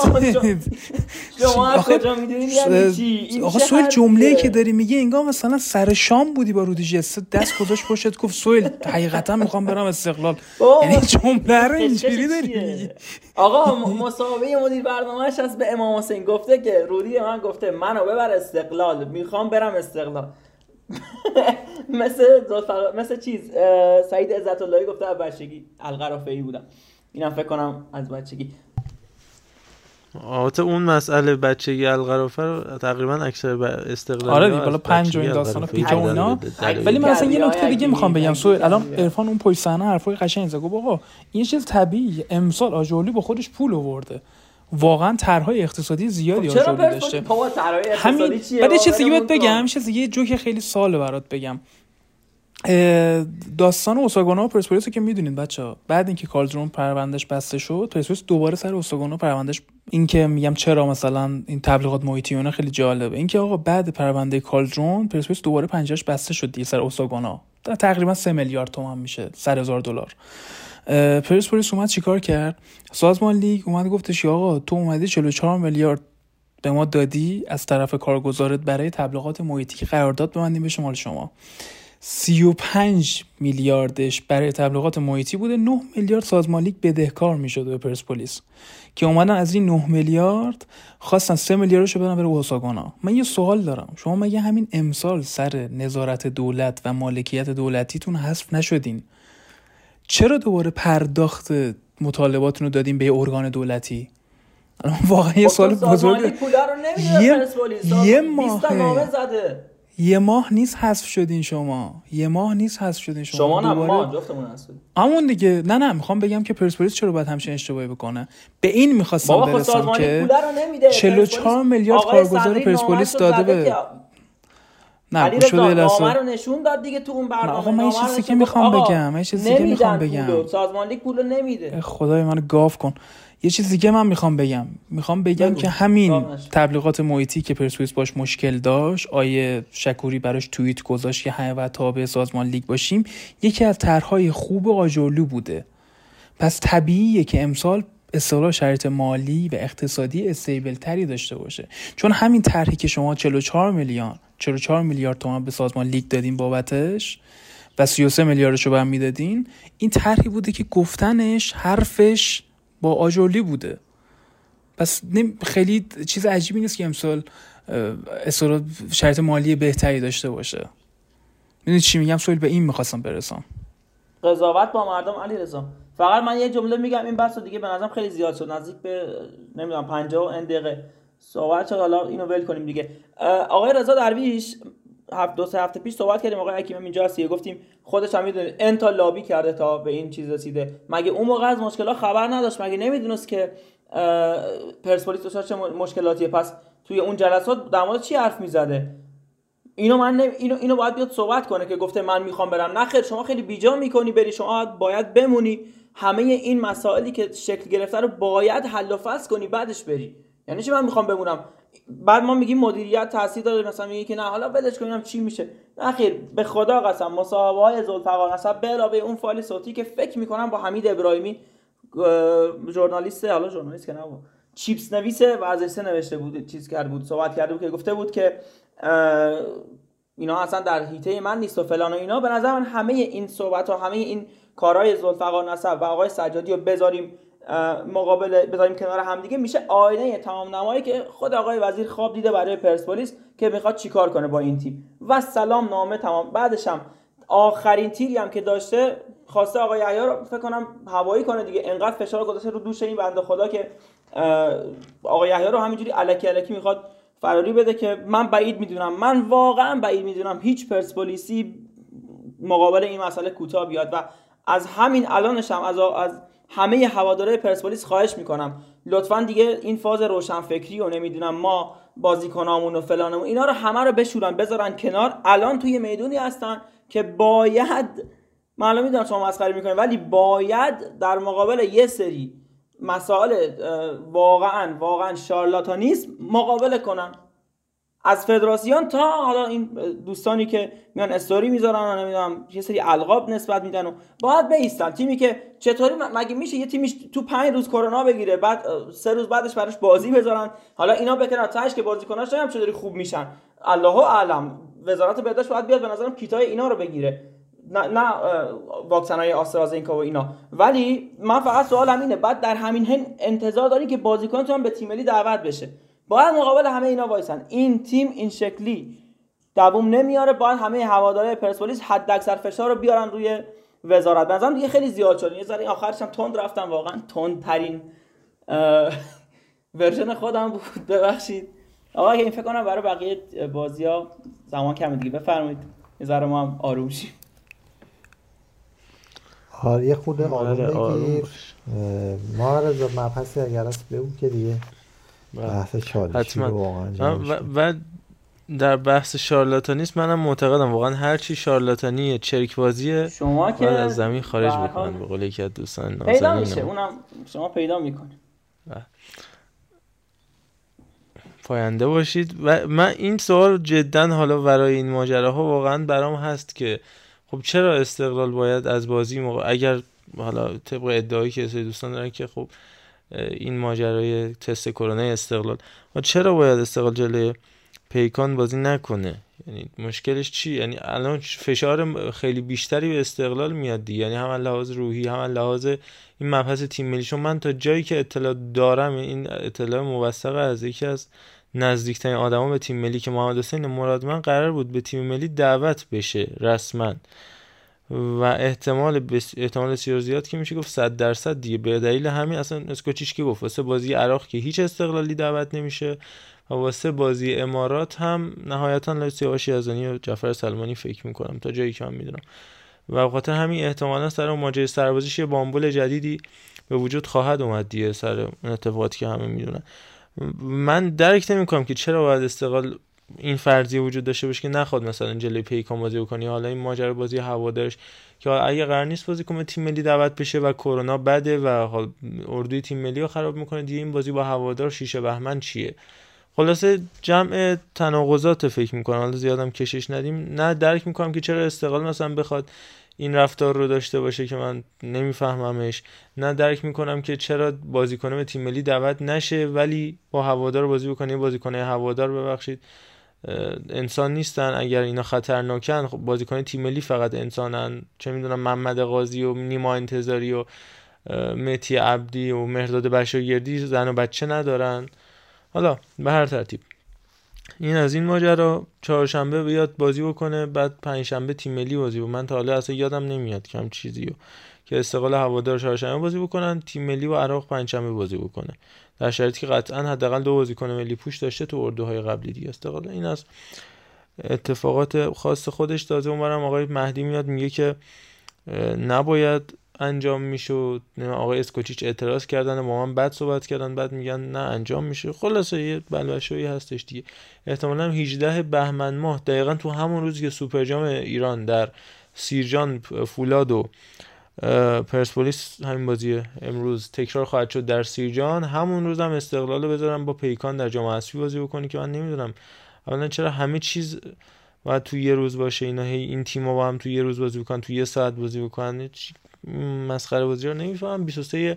شما کجا می‌دونین یعنی چی؟ آقا سوال جمله که داری میگه انگار مثلا سر شام بودی با رودی جست دست گذاشت پشت گفت سوال حقیقتا می‌خوام برم استقلال. یعنی جمله رو اینجوری داری آقا مسابقه مدیر برنامه‌اش از به امام حسین. گفته که رودی من گفته منو ببر استقلال. می‌خوام برم استقلال. *laughs* مثل مثل چیز سعید عزت اللهی گفته از بچگی القرافه ای بودم. اینم فکر کنم از بچگی. آت اون مسئله بچگی القرافه رو تقریبا اکثر استقلال آره دیگه بالا پنج و این داستان پیک اونا. ولی من اصلا یه نکته دیگه می‌خوام بگم. سو الان عرفان اون پشت صحنه حرفای قشنگ زد گفت آقا این چیز طبیعیه. امسال آجولی با خودش پول آورده. واقعا طرحهای اقتصادی زیادی خب آجولی داشته. همین بعد چه چیزی بگم چه یه جوک خیلی سال برات بگم. داستان اوساگونا و پرسپولیس که می‌دونید بچه ها بعد اینکه کالدرون پروندهش بسته شد پرسپولیس دوباره سر اوساگونا پروندهش این که میگم چرا مثلا این تبلیغات محیطی اونا خیلی جالبه. اینکه آقا بعد پرونده کالدرون پرسپولیس دوباره پنجاش بسته شد دیگه سر اوساگونا تقریبا سه میلیارد تومان میشه سر هزار دلار. پرسپولیس اومد چیکار کرد؟ سازمان لیگ اومد گفتش آقا تو اومدی 44 میلیارد به ما دادی از طرف کارگزارت برای تبلیغات محیطی که قرارداد ببندیم به شمال شما. 35 میلیاردش برای تبلیغات محیطی بوده 9 میلیارد سازمان لیگ بدهکار می‌شد به پرسپولیس که اومدن از این 9 میلیارد خواستن 3 میلیاردشو بدن بره اوساگونا. من یه سوال دارم. شما مگه همین امسال سر نظارت دولت و مالکیت دولتیتون حذف نشدین؟ چرا دوباره پرداخت مطالباتون رو دادیم به ارگان دولتی؟ واقعا یه خب سوال بزرگه یه, یه ماه یه ماه نیست حذف شدین شما. یه ماه نیست حذف شدین شما. شما نه ما جفتمون حذف همون دیگه. نه نه می‌خوام بگم که پرسپولیس چرا باید همچین اشتباهی بکنه؟ به این می‌خواستم خب برسم که 44 میلیارد کارگزار پرسپولیس داده به نه بده نامه رو نشون داد دیگه تو اون برنامه آقا من یه چیزی که می‌خوام بگم یه چیزی که می‌خوام بگم. سازمان لیگ پول نمیده. خدای من گاف کن. یه چیز دیگه من می‌خوام بگم. می‌خوام بگم که همین تبلیغات محیطی که پرسپولیس باش مشکل داشت آیه شکوری براش توییت گذاشت که همه و تابع سازمان لیگ باشیم یکی از طرحهای خوب آجولو بوده. پس طبیعیه که امسال اصطلاح شرایط مالی و اقتصادی استیبل تری داشته باشه. چون همین طرحی که شما 44 میلیون 44 میلیارد تومان به سازمان لیگ دادین بابتش و 33 میلیاردش رو به می‌دادین. این طرحی بوده که گفتنش حرفش با آجولی بوده. پس خیلی چیز عجیبی نیست که امسال اصطلاح شرایط مالی بهتری داشته باشه. می‌دونی چی میگم؟ سوال به این می‌خواستم برسم. قضاوت با مردم علی رضا فقط من یه جمله میگم این بحث دیگه به نظرم خیلی زیاد شد. نزدیک به نمی‌دونم 50 دقیقه. صحبت شد حالا اینو ول کنیم دیگه. آقای رضا درویش هفت دو سه هفته پیش صحبت کردیم آقای حکیم اینجا هستی گفتیم خودش هم می‌دونه انتا لابی کرده تا به این چیز رسیده. مگه اون موقع از مشکلات خبر نداشت؟ مگه نمی‌دونست که پرسپولیس دچار چه مشکلاتیه پس توی اون جلسات در مورد چی حرف می‌زده؟ اینو من نمی... اینو اینو باید بیاد صحبت کنه که گفته من می‌خوام برم. خیر شما خیلی بیجا می‌کنی بری شما باید بمونی. همه این مسائلی که شکل گرفته رو باید حل و فصل کنی بعدش بری. یعنی چی من می‌خوام بمونم؟ بعد ما میگیم مدیریت تاثیر داره مثلا میگه که نه حالا ولش کنیم چی میشه. نه خیر به خدا قسم مصاحبه های ذوالفقار نسب به علاوه اون فایل صوتی که فکر می‌کنم با حمید ابراهیمی ژورنالیست حالا ژورنالیست که نه چیپس نویس ورزشی نوشته بود چیز کرده بود صحبت کرده بود که گفته بود که اینا اصلا در هیته من نیست و فلان و اینا. به نظر من همه این صحبت ها همه این کارهای ذوالفقار نسب و آقای سجادی رو بذاریم مقابل بذاریم کنار همدیگه میشه آینه تمام نمایی که خود آقای وزیر خواب دیده برای پرسپولیس که می‌خواد چیکار کنه با این تیم. و سلام نامه تمام. بعدش هم آخرین تیری هم که داشته خواسته آقای یحیی رو فکر کنم هوایی کنه دیگه. انقدر فشار گذاشته رو دوش این بنده خدا که آقای یحیی رو همینجوری الکی الکی می‌خواد فراری بده که من بعید می‌دونم. من واقعا بعید می‌دونم هیچ پرسپولیسی مقابل این مسئله کوتاه بیاد. و از همین الانش هم از, از همه هواداره پرسپولیس خواهش می‌کنم. لطفا دیگه این فاز روشنفکری و نمی‌دونم ما بازیکنامون و فلانمون اینا رو همه رو بشورن بذارن کنار. الان توی می‌دونی هستن که باید معلوم می‌دونم شما مسخره می‌کنید ولی باید در مقابل یه سری مسائل واقعا واقعا شارلاتانیسم مقابله کنن. از فدراسیون تا حالا این دوستانی که میان استوری می‌ذارن و نمی‌دونم یه سری القاب نسبت میدن و باید بیستن. تیمی که چطوری مگه میشه یه تیمیش تو پنج روز کرونا بگیره بعد سه روز بعدش براش بازی بذارن؟ حالا اینا بکنن تاش که بازیکناش هم چطوری خوب میشن؟ الله اعلم. وزارت بهداشت باید بیاد به نظرم کیتای اینا رو بگیره. نه نه واکسن های آسترازینکا و اینا. ولی من فقط سوالم اینه بعد در همین حین انتظار داری که بازیکنتون به تیم ملی دعوت بشه. باید مقابل همه اینا وایسن. این تیم این شکلی دووم نمیاره. باید همه هواداره پرسپولیس حد اکثر فشار رو بیارن روی وزارت. بنظرم دیگه خیلی زیاد شد. یه ذره آخرش هم تند رفتم. واقعا تند ترین *laughs* ورژن خودم بود. ببخشید. آقا این فکر کنم برای بقیه بازی ها زمان کم دیگه. بفرمایید. یه ذره ما هم آروم شیم. آره یه خود آروم بگیر ما رضا مبحثی اگر هست بگو که دیگه. بحث چالشی واقعا و, در بحث شارلاتانیست منم معتقدم واقعا هر چی شارلاتانی چرک بازیه شما که از زمین خارج می‌کنن به قول یکی از دوستان پیدا میشه اونم شما پیدا می‌کنه بله. پاینده باشید. و من این سوال جدا حالا برای این ماجراها واقعا برام هست که خب چرا استقلال باید از بازی موقع اگر حالا طبق ادعایی که دوستان دارن که خب این ماجرای تست کرونا استقلال. و چرا باید استقلال جلوی پیکان بازی نکنه؟ یعنی مشکلش چی؟ یعنی الان فشار خیلی بیشتری به استقلال میاد دی یعنی هم لحاظ روحی هم لحاظ این مبحث تیم ملی چون من تا جایی که اطلاع دارم این اطلاع موثق از یکی از نزدیکترین آدما به تیم ملی که محمد حسین مرادمن قرار بود به تیم ملی دعوت بشه رسما. و احتمال بس... احتمال بسیار زیاد که میشه گفت 100 درصد دیگه. به دلیل همین اصلا اسکوچیش که گفت واسه بازی عراق که هیچ استقلالی دعوت نمیشه و واسه بازی امارات هم نهایتا لاس سیاوش یزدانی و جعفر سلمانی فکر می‌کنم تا جایی که من می‌دونم. و خاطر همین احتمالا سر ماجرای سربازیش یه بامبول جدیدی به وجود خواهد اومد دیگه سر اتفاقاتی که همه می‌دونن. من درک نمی‌کنم که چرا باید استقلال این فرضیه وجود داشته باشه که نخواد مثلا جلوی پیکان بازی بکنی حالا این ماجرا بازی هوادارش که اگه قرار نیست بازی کنه تیم ملی دعوت بشه و کرونا بده و اردوی تیم ملی رو خراب می‌کنه دیگه این بازی با هوادار شیشه بهمن چیه؟ خلاصه جمع تناقضات فکر می‌کنم. حالا زیادم کشش ندیم. نه درک می‌کنم که چرا استقلال مثلا بخواد این رفتار رو داشته باشه که من نمیفهممش. نه درک می‌کنم که چرا بازیکن به تیم ملی دعوت نشه ولی با هوادار بازی بکنه بازیکن هوادار ببخشید. انسان نیستن. اگر اینا خطرناکن خب بازیکن تیم ملی فقط انسانن. چه می‌دونم محمد قاضی و نیما انتظاری و متی عبدی و مهرداد بشاگردی زن و بچه ندارن. حالا به هر ترتیب. این از این ماجرا چهارشنبه بیاد بازی بکنه بعد پنجشنبه تیم ملی بازی بود من تا حالا اصلا یادم نمیاد کم چیزی و که استقلال هوادار چهارشنبه بازی بکنن تیم ملی و عراق پنجشنبه بازی بکنه. در شرایطی که قطعا حداقل دو بازیکن ملی پوش داشته تو اردوهای قبلی دیگه استقلال این از اتفاقات خاص خودش تازه اونورم آقای مهدی میاد میگه که نباید انجام می‌شد. آقای اسکوچیچ اعتراض کردن با من بد صحبت کردن بعد میگن نه انجام میشه خلاصه یه بلوشویی هستش دیگه. احتمالا 18 بهمن ماه دقیقا تو همون روز که سوپر جام ایران در سیرجان فولاد و پرسپولیس همین بازی امروز تکرار خواهد شد در سیرجان. همون روز هم استقلال بذارم با پیکان در جام حذفی بازی بکنی که من نمی‌دونم اولا چرا همه چیز باید تو یه روز باشه اینا هی این تیم‌ها با هم تو یه روز بازی بکنن تو یه ساعت بازی بکنن. مسخره بازی رو نمی‌فهمم. 23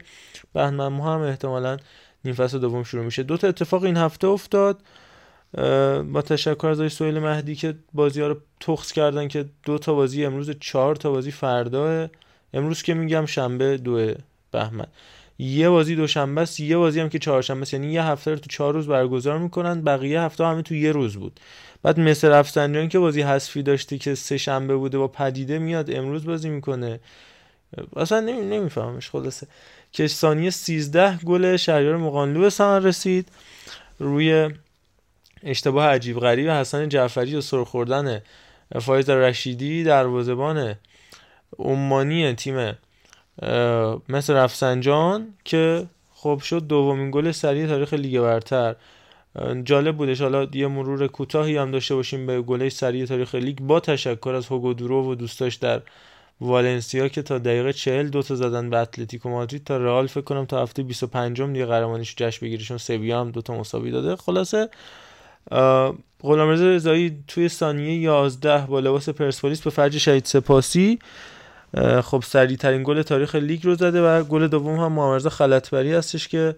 بهمن ماه هم احتمالا نیم فصل دوم شروع میشه. دو تا اتفاق این هفته افتاد. با تشکر از سویل مهدی که بازی ها رو تخص کردن که دو تا بازی امروز چهار تا بازی فردا امروز که میگم شنبه دو بهمن. یه بازی دوشنبه است یه بازی هم که چهارشنبه است. یعنی یه هفته رو تو چهار روز برگزار می‌کنن بقیه هفته همه تو یه روز بود. بعد مثل رفسنجان که بازی حذفی داشته که سه شنبه بوده با پدیده میاد امروز بازی می‌کنه. اصلا نمیفهمش خلاصه. که ثانیه 13 گل شهریار مقانلو به رسید. روی اشتباه عجیب غریب حسن جعفری و سر خوردن فایز رشیدی دروازه‌بان عمانی تیم مس رفسنجان که خب شد دومین گل سریع تاریخ لیگ برتر. جالب بودش. حالا یه مرور کوتاهی هم داشته باشیم به گله سریع تاریخ لیگ. با تشکر از هوگو دورو و دوستاش در والنسیا که تا دقیقه 40 دو تا زدن به اتلتیکو مادرید تا رئال فکر کنم تا هفته 25 م دیگه قهرمانیش جشن بگیره چون سویا هم دو تا مساوی داده. خلاصه غلامرضا رضایی توی ثانیه 11 با لباس پرسپولیس به فرج شهید سپاسی خب سریع ترین گل تاریخ لیگ رو زده و گل دوم هم محمد خلطبری هستش که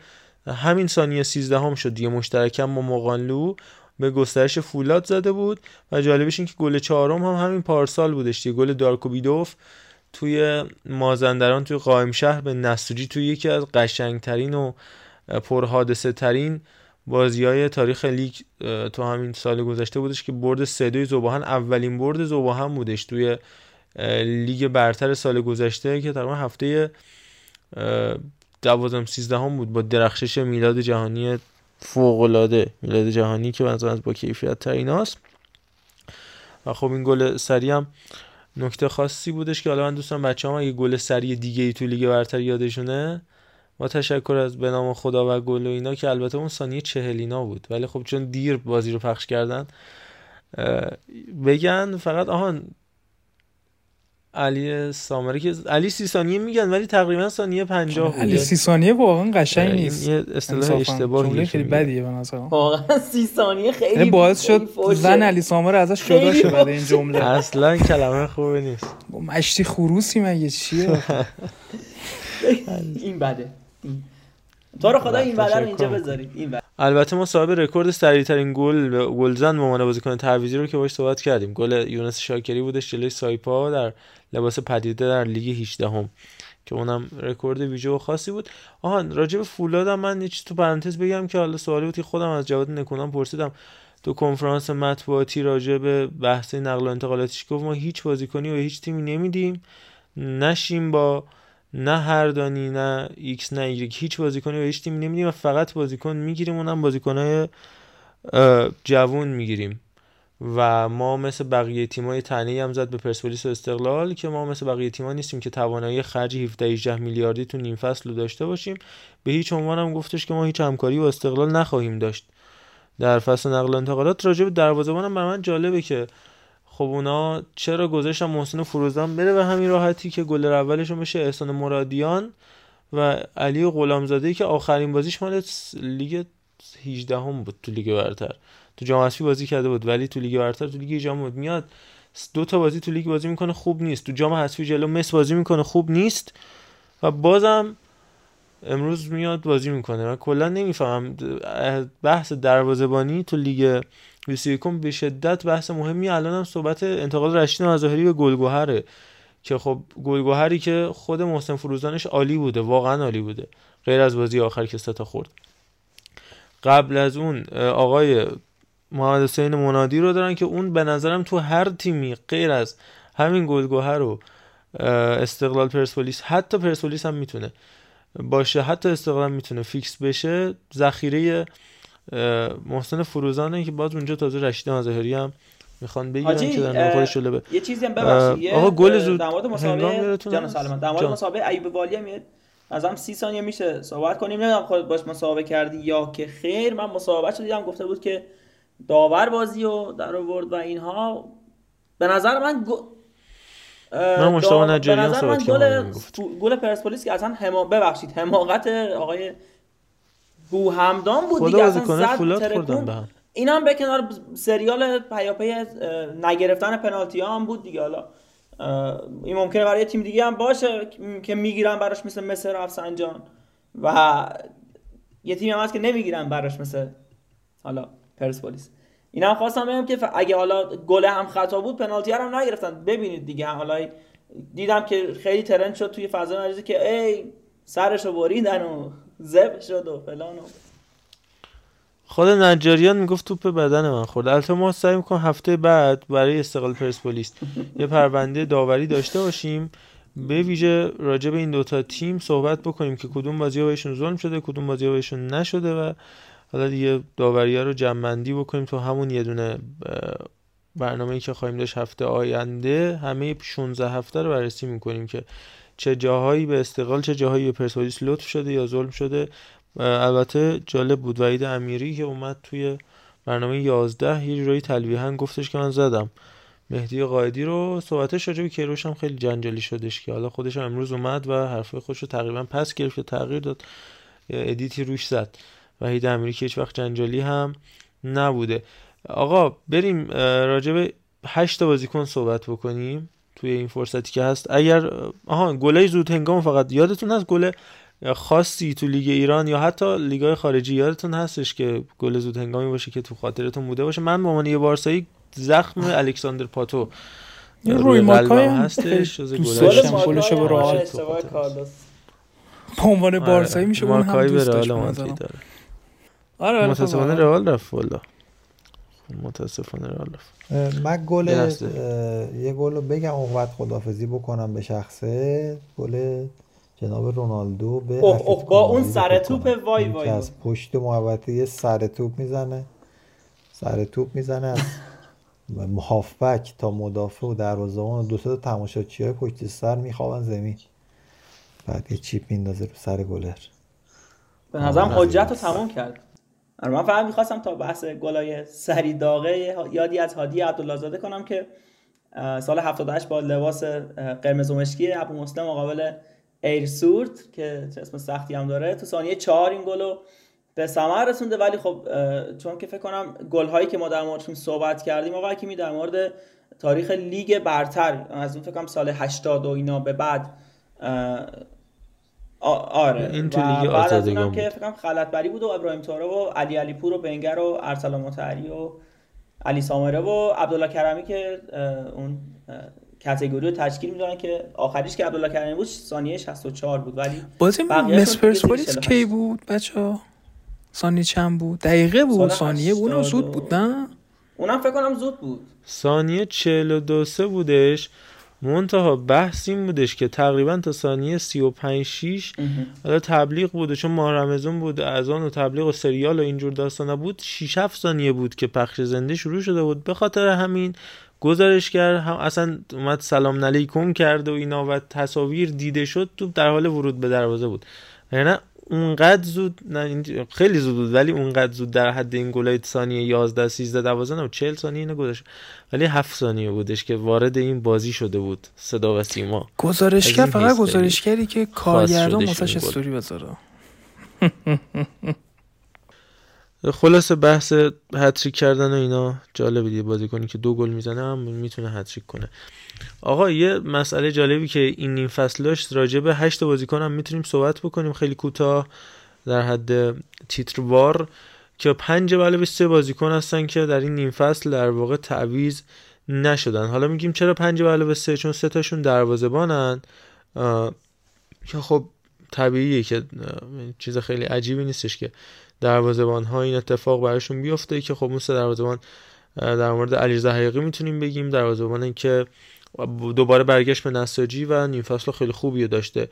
همین ثانیه 13 هم شد دیگه مشترکم با مقانلو به گسترش فولاد زده بود و جالبش این که گل چهارم هم همین پارسال بودش دیگه. گل دارکوبیدوف توی مازندران توی قائم شهر به نسوجی توی یکی از قشنگترین و پرحادثه ترین بازی های تاریخ لیگ تو همین سال گذشته بودش که برد سه دوی زوباهن. اولین برد زوباهن بودش توی لیگ برتر سال گذشته که تقریبا هفته دوازم سیزدهم بود با درخشش میلاد جهانی فوقلاده میلاد جهانی که از با کیفیت تریناست و خب این گل سری هم نکته خاصی بودش که حالا من دوستان بچه هم اگه گل سری دیگه ای تو لیگ برتر یادشونه با تشکر از به نام خدا و گل و اینا که البته اون ثانیه چهلینا بود. ولی خب چون دیر بازی رو پخش کردن بگن فقط آهان علی سامری که علی سی ثانیه میگن ولی تقریبا ثانیه 50 بود علی سی ثانیه واقعا قشنگ نیست. یه اصطلاح اشتباهی خیلی بدیه به نظر واقعا سی ثانیه خیلی باعث شد زن علی سامر ازش جدا شه بعد این جمله. اصلا کلمه خوبی نیست. مشتی خروسی مگه؟ چیه؟ *laughs* این بده. تو رو خدا این بده رو اینجا بذارید این بده. البته ما صاحب رکورد سریعترین گل گلزن به عنوان بازیکن تعویضی رو که باش صحبت کردیم. گل یونس شاکری بودش جلوی سایپا در لباس پدیده در لیگ 18 هم که اونم رکورد ویژه و خاصی بود. آهان راجع به فولادم من یه تو پرانتز بگم که حالا سوالی بود که خودم از جواد نکونام پرسیدم. تو کنفرانس مطبوعاتی راجع به بحث نقل و انتقالاتش گفت ما هیچ بازیکنی و هیچ تیمی نمیدیم. نشیم با نه هردانی نه ایکس نه ایگرگ. هیچ بازیکنی و هیچ تیمی نمیدیم و فقط بازیکن می‌گیریم اونم بازیکنهای جوون می‌گیریم. و ما مثل بقیه تیمای طعنه‌ای هم زد به پرسپولیس و استقلال که ما مثل بقیه تیم‌ها نیستیم که توانایی خرج 17 18 میلیاردی تو نیم فصل رو داشته باشیم. به هیچ عنوان هم گفتش که ما هیچ همکاری با استقلال نخواهیم داشت. در فصل نقل و انتقالات راجع به دروازه‌بان هم من جالبه که خب اونا چرا گذاشتن محسن فروزان بره به همین راحتی که گل اولشون بشه احسان مرادیان و علی غلامزاده که آخرین بازیش مال لیگ 18 هم بود تو لیگ برتر. تو جام حذفی بازی کرده بود ولی تو لیگ برتر تو لیگ جام بود. میاد دو تا بازی تو لیگ بازی می‌کنه خوب نیست. تو جام حذفی جلو مس بازی می‌کنه خوب نیست. و بازم امروز میاد بازی می‌کنه. من کلا نمی‌فهمم. بحث دروازه‌بانی تو لیگ 21 به شدت بحث مهمی الان هم صحبت انتقال رشید نظاهری به گلگوهره. که خب گلگوهری که خود محسن فروزانش عالی بوده واقعا عالی بوده. غیر از بازی آخر که ستا خورد. قبل از اون آقای محمد حسین منادی رو دارن که اون به نظرم تو هر تیمی غیر از همین گلگوهر رو استقلال پرسپولیس حتی پرسپولیس هم می‌تونه باشه حتی استقلال می‌تونه فیکس بشه. ذخیره محسن فروزانه که باز اونجا تازه رشید مظاهری هم می‌خوان بگیرن که در خودش به یه چیزی هم ببخشید آقا گل زود در مورد مسابقه جان سلامت در مورد مسابقه ایوب والی هم از هم سی ثانیه میشه صحبت کنیم. نمی‌دونم خودت باش مسابقه کردی یا که. خیر من مسابقه دیدم گفته بود که داور بازی رو در آورد و اینها. به نظر من گو... من مشتاق نجاریان صحبت گل گل پرسپولیس که اصلا حما ببخشید حماقت آقای بو همدان بود دیگه اصلا زد به این هم به کنار سریال پیاپی نگرفتن پنالتی ها هم بود دیگه. حالا این ممکنه برای تیم دیگه هم باشه که می‌گیرن براش مثل مثل رفسنجان و یه تیم هم هست که نمی‌گیرن براش مثل حالا پرسپولیس. این هم خواستم بگم که اگه حالا گل هم خطا بود پنالتی هم نگرفتن. ببینید دیگه. حالا دیدم که خیلی ترند شد توی فضا مجازی که ای سرشو بریدن و زب شد و فلان و خود نجاریان می‌گفت توپ بدن من خورد. البته ما سعی می‌کنم هفته بعد برای استقلال پرسپولیس یه پرونده داوری داشته باشیم. به ویژه راجع به این دوتا تیم صحبت بکنیم که کدوم بازی بهشون ظلم شده کدوم بازی بهشون نشده و حالا دیگه داوری ها رو جمعندی بکنیم تو همون یه دونه برنامه‌ای که خواهیم داشت هفته آینده همه 16 هفته رو بررسی می‌کنیم که چه جاهایی به استقلال چه جاهایی به پرسپولیس لطف شده یا ظلم شده. البته جالب بود وحید امیری که اومد توی برنامه 11 یه جورایی تلویحا گفتش که من زدم. مهدی قائدی رو صحبتش راجع به کیروش هم خیلی جنجالی شدش که حالا خودش امروز اومد و حرفای خودش رو تقریبا پس گرفت تغییر داد. ادیتی روش زد. وحید امیری که هیچ وقت جنجالی هم نبوده. آقا بریم راجب هشت بازیکن صحبت بکنیم توی این فرصتی که هست. اگر آها گله زود هنگام فقط یادتون هست گله خاصی تو لیگ ایران یا حتی لیگای خارجی یادتون هستش که گل زود هنگامی باشه که تو خاطرتون بوده باشه؟ من به عنوان یه بارسایی زخم الکساندر پاتو روی ماکای هستش. گلش به رئال به عنوان بارسایی میشه اون هم دوست داشت داره. آره متاسفانه رئال رفت والا. متاسفانه رئال رفت. من گل یه گل رو بگم اون وقت خدافزی بکنم به شخصه. گل جناب رونالدو به اوه اوه با اون سر توپ وای وای. از پشت محوطه یه سر توپ می‌زنه. سر توپ می‌زنه از هافبک تا مدافع و دروازه‌بان دو تا تماشاچی های پشت سر میخوابن زمین. بعد یه چیپ میندازه رو سر گلر. به نظرم حجت رو تمام کرد. آره، من فقط می‌خواستم تا بحث گلای سری داغه یادی از هادی عبداللهزاده کنم که سال 78 با لباس قرمز و مشکی ابو مسلم مقابل ایرسورت که اسم سختی هم داره تو ثانیه چهار این گلو به ثمر رسونده. ولی خب چون که فکر کنم گل هایی که ما در موردشون صحبت کردیم آقا می در مورد تاریخ لیگ برتر از اون فکر کنم سال 80 و اینا به بعد آره. این تو لیگ بعد از اونم که فکر خلط بری بود و ابراهیم تاره و علی علی پور و بنگر و ارسلان مطهری و علی سامره و عبدالله کرمی که اون کاتگوری رو تشکیل می‌دونن که آخریش که عبدالله کریمی بود ثانیه 64 بود. ولی بازی مس پرسپولیس کی بود؟ بچا ثانیه چند بود؟ دقیقه بود. ثانیه اونم زود بود نه؟ اونم فکر کنم زود بود. ثانیه 42 سه بودش. منتها بحث این بودش که تقریبا تا ثانیه 35 6 حالا تبلیغ بود چون ماه رمضان بود از آن و تبلیغ و سریال و اینجور داستانا بود 6 7 ثانیه بود که پخش زنده شروع شده بود. به خاطر همین گزارشگر هم اصلا اومد سلام علیکم کرد و اینا و تصاویر دیده شد تو در حال ورود به دروازه بود. یعنی اونقدر زود نه خیلی زود بود ولی اونقدر زود در حد این گلای ثانیه 11 13 12 نه 40 ثانیه اینو گذاشت. ولی 7 ثانیه بودش که وارد این بازی شده بود صدا و سیما. گزارشگر فقط گزارشگری که کارگردان واسش استوری بذاره. *laughs* خلاصه بحث هتریک کردن و اینا جالبه دیگه. بازی کنی که دو گل می‌زنه هم می‌تونه هتریک کنه. آقا یه مسئله جالبی که این نیم فصل داشت راجع هشت بازیکن هم می‌تونیم صحبت بکنیم. خیلی کوتاه در حد تیتروار که پنج به سه بازیکن هستن که در این نیم فصل در واقع تعویز نشدن. حالا میگیم چرا پنج به سه؟ چون سه تاشون دروازه‌بانن. که خب طبیعیه که چیز خیلی عجیبی نیستش که دروازه‌بان ها این اتفاق براشون بیفته که خب سه دروازه‌بان در مورد علی زهیقی می‌تونیم بگیم. دروازه‌بانی که دوباره برگشت به نساجی و نیم فصل خیلی خوبی داشته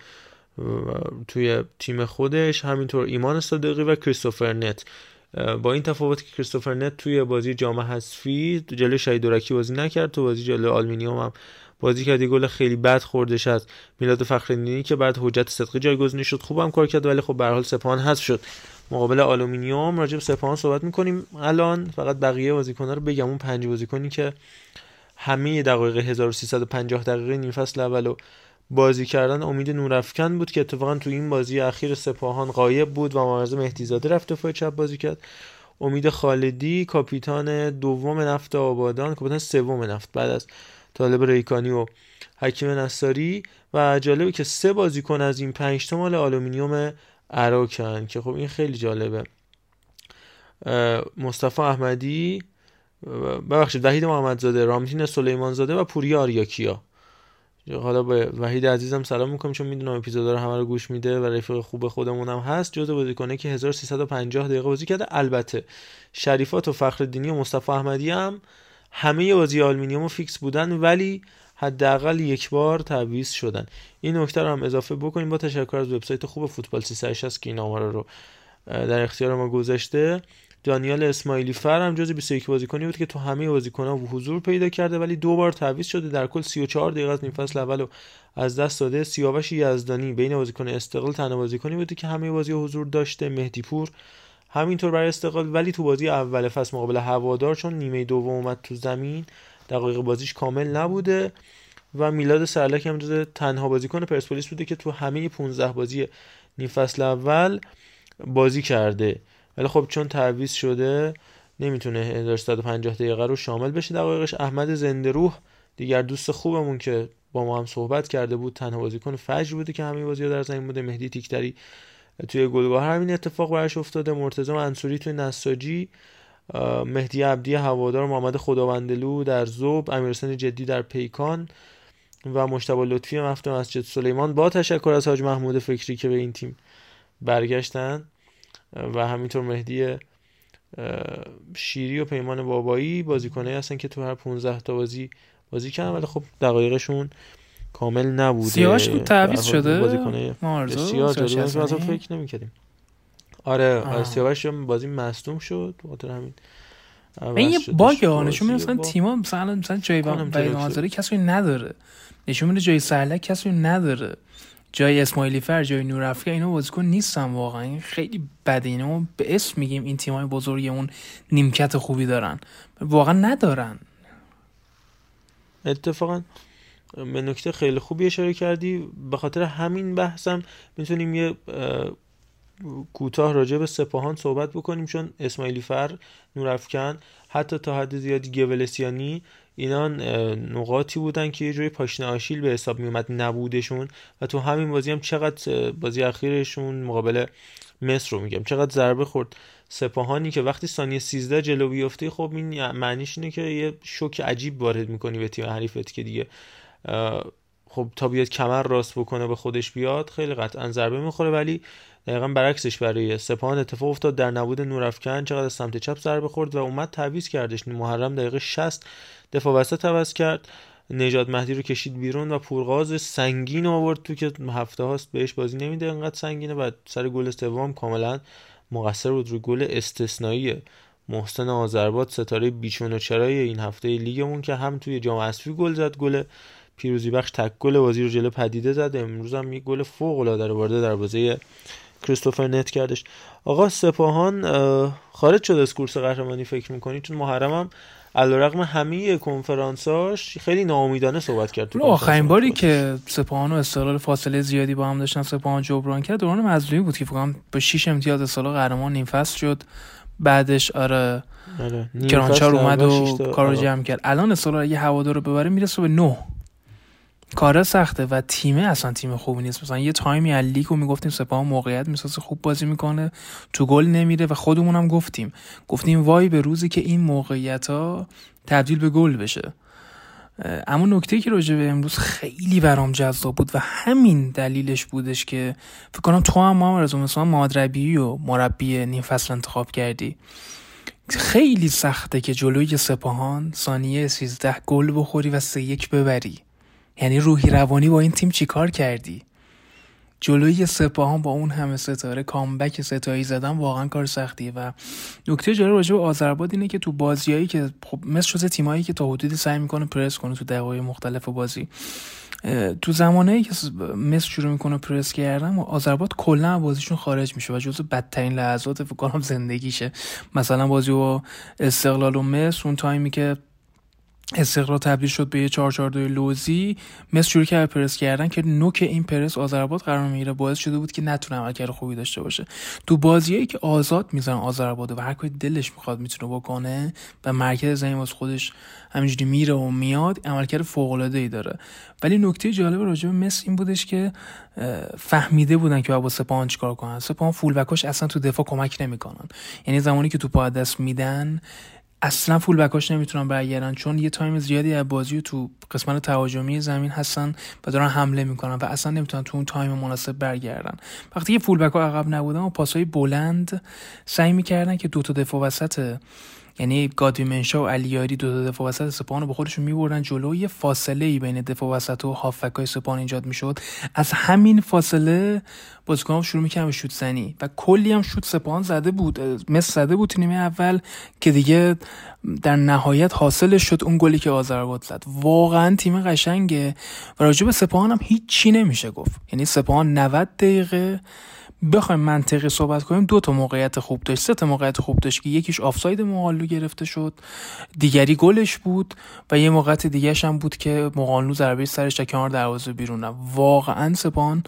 توی تیم خودش. همینطور ایمان صادقی و کریستوفر نت. با این تفاوت که کریستوفر نت توی بازی جام حذفی جلوی شهیدورکی بازی نکرد تو بازی جلوی آلمینیوم هم بازی کرد گل خیلی بد خوردش از میلاد فخرالدینی که بعد حجت صدقی جایگزین شد. خوبم کار کرد ولی خب به حال سپاهان حذف شد. مقابل آلومینیوم راجع به سپاهان صحبت می‌کنیم. الان فقط بقیه بازیکن‌ها رو بگم. اون پنج بازیکنی که همه دقایق 1350 دقیقه نیم فصل اولو بازی کردن امید نورافکن بود که اتفاقا تو این بازی اخیر سپاهان غایب بود و معرض مهدیزاده رفت دفاع چپ بازی کرد. امید خالدی کاپیتان دوم نفت آبادان کاپیتان سوم نفت بعد از طالب ریکانی و حکیم نصاری. و جالبه که سه بازیکن از این پنج تا مال آلومینیوم اراکن که خب این خیلی جالبه. مصطفی احمدی ببخشید وحید محمدزاده رامتین سلیمان زاده و پوریا آریاکیا. حالا به وحید عزیزم سلام می‌کنم چون می‌دونم اپیزودا رو همه رو گوش میده و رفیق خوب خودمون هم هست. جزو بازیکنه که 1350 دقیقه بازی کرده. البته شریفات و فخر و مصطفی احمدی هم همه بازی آلمینیوم فیکس بودن ولی حداقل یک بار تعویض شدن. این نکته رو هم اضافه بکنیم با تشکر از وبسایت خوب فوتبال 360 که این آمارا رو در اختیار ما گذاشته. دانیال اسماعیلی فر هم جز 21 بازیکنی بود که تو همه بازیکن‌ها حضور پیدا کرده ولی دو بار تعویض شده. در کل 34 دقیقه از نیم فصل اول از دست داده. سیاوش یزدانی بین بازیکن استقلال تنها بازیکنی بوده که همه بازی حضور داشته. مهدی پور همینطور برای استقلال ولی تو بازی اول فصل مقابل هوادار چون نیمه دوم اومد تو زمین. دقایق بازیش کامل نبوده و میلاد سرلک هم جز تنها بازیکن پرسپولیس بوده که تو همه 15 بازی نیم فصل اول بازی کرده. ولی خب چون تعویض شده نمی‌تونه 1150 دقیقه رو شامل بشه دقایقش. احمد زنده روح دیگر دوست خوبمون که با ما هم صحبت کرده بود تنها بازیکن فجر بوده که همه بازی در زمین بوده. مهدی تیکتری توی گلگاه. همین اتفاق براش افتاده. مرتضی منصوری توی نساجی. مهدی عبدی هوادار محمد خداوندلو در زوب امیرحسین جدی در پیکان و مشتبه لطفی مفت مسجد سلیمان. با تشکر از حاج محمود فکری که به این تیم برگشتن و همینطور مهدی شیری و پیمان بابایی بازیکنایی هستن که تو هر 15 تا بازی بازی کردن ولی خب دقایقشون کامل نبوده. سیاش تعویض شده؟ بازیکنه سیاه جلوی فکر نمی‌کردیم. آره آره سیاوش بازی مصدوم شد خاطر همین. این یه باگ ها نشون میده مثلا تیما مثلا مثلا جای وحید آزاری کسی نداره. نشون میده جای سهلک کسی نداره. جای اسماعیلی فر جای نورافکا اینا بازیکن نیستن واقعا. این خیلی بده اینا به اسم میگیم این تیمای بزرگ اون نیمکت خوبی دارن. واقعا ندارن. اتفاقا به نکته خیلی خوبی اشاره کردی. به خاطر همین بحثم می‌تونیم یه کوتاه راجع به سپاهان صحبت بکنیم چون اسماعیلی فر نورافکن حتی تا حد زیادی گولسیانی اینا نقاطی بودن که یه جوری پاشنه آشیل به حساب میومد نبودشون. و تو همین بازی هم چقدر بازی اخیرشون مقابل مصر رو میگم چقدر ضربه خورد. سپاهانی که وقتی ثانیه 13 جلو بیفته خب این معنیش اینه که یه شوک عجیب وارد می‌کنی به تیم حریفت که دیگه خب تا بیاد کمر راست بکنه به خودش بیاد خیلی قطعا ضربه می‌خوره. ولی دقیقا برعکسش برای سپاهان اتفاق افتاد. در نبود نورافکن چقدر سمت چپ ضربه خورد و اومد تعویض کردش. محرم دقیقه 60 دفاع وسط عوض کرد. نجات مهدی رو کشید بیرون و پورغاز سنگین آورد تو که هفته هاست بهش بازی نمیده. انقدر سنگینه. و سر گل سوم کاملا مقصر بود. روی گل استثنایی محسن آذربات ستاره بیچون و چرای این هفته لیگمون که هم توی جام اسفی گل زد. گل پیروزی بخش تک گل بازی رو جلو پدیده زد. امروز هم یه گل فوق العاده رو وارد دروازه کریستوفر نت کردش. آقا سپاهان خارج شد از کورس قهرمانی فکر می‌کنی؟ چون محرم هم علیرغم همه کنفرانساش خیلی ناامیدانه صحبت کرد تو آخرین باری که سپاهان و استقلال فاصله زیادی با هم داشتن سپاهان جبران کرد دوران مظلومی بود که فکر با 6 امتیاز استقلال قهرمان نیم فصل شد. بعدش آره, آره. کرانچار اومد و کارو جمع کرد. الان استقلال اگه هوادار رو ببره می‌رسه به 9 کار سخته و تیمه اصلا تیم خوبی نیست. مثلا یه تایمی از لیگ رو می‌گفتیم سپاه موقعیت می‌سازه خوب بازی می‌کنه تو گل نمیره و خودمون هم گفتیم. گفتیم وای به روزی که این موقعیت ها تبدیل به گل بشه. اما نکته که راجع به امروز خیلی برام جذاب بود و همین دلیلش بودش که فکر کنم تو هم محمد مثلا مادربی و مربی نیم فصل انتخاب کردی. خیلی سخته که جلوی سپاهان ثانیه 13 گل بخوری و سه یک ببری. یعنی روحی روانی با این تیم چیکار کردی؟ جلوی سپاهان با اون همه ستاره کامبک ستایی زدن واقعا کار سختیه و نکته جالب راجع به آذرباد اینه که تو بازیایی که خب مثل شده تیمایی که تا حدودی سعی می‌کنه پرس کنه تو دقایق مختلف بازی. تو زمانه که مصر شروع می‌کنه پرس کردن و آذربایجان کلا بازیشون خارج میشه و جزو بدترین لحظات فکر کنم زندگیشه. مثلا بازی با استقلال و مصر اون تایمی که استقرار تبدیل شد به یه 442 لوزی. مثل شروع کرد پرس کردن که نوک این پرس آذرباد قرار می‌گیره. باعث شده بود که نتونه عملکرد خوبی داشته باشه. تو بازیایی که آزاد می‌زنن آذرباد و هر کاری دلش می‌خواد می‌تونه بکنه و مرکز زمین واسه خودش همینجوری میره و میاد عملکرد فوق‌العاده‌ای داره. ولی نکته جالب راجع به مصر این بودش که فهمیده بودن که با سپاهان چیکار کنن. سپاهان full back اش اصلا تو دفاع کمک نمی‌کنن. یعنی زمانی که تو دست میدن اصلا full back اش نمی‌تونن برگردن چون یه time زیادی از بازی تو قسمت تهاجمی زمین هستن و دارن حمله می‌کنن و اصلا نمی‌تونن تو اون time مناسب برگردن. وقتی که full back عقب نبودن و پاسهای بلند سعی می‌کردن که دو تا دفاع وسط یعنی گادوی منشا و علیاری دو تا دفاع وسط سپاهان به خودشون میبردن جلو یه فاصله ای بین دفاع وسط و هافک های سپاهان ایجاد می‌شد. از همین فاصله بازیکن شروع می‌کردن به شوت زنی و کلی هم شوت سپاهان زده بود مثل زده بود نیمه اول که دیگه در نهایت حاصلش شد اون گلی که آذربایجان زد. واقعا تیم قشنگه و راجع به سپاهان هم هیچی نمیشه گفت. یعنی سپاهان 90 دقیقه بخوایم منطقی صحبت کنیم دو تا موقعیت خوب داشت. سه تا موقعیت خوب داشت که یکیش آفساید مقالو گرفته شد. دیگری گلش بود و یه موقعیت دیگهش هم بود که مقالو ضربه سرش تا کنار دروازه بیرونه واقعا سپان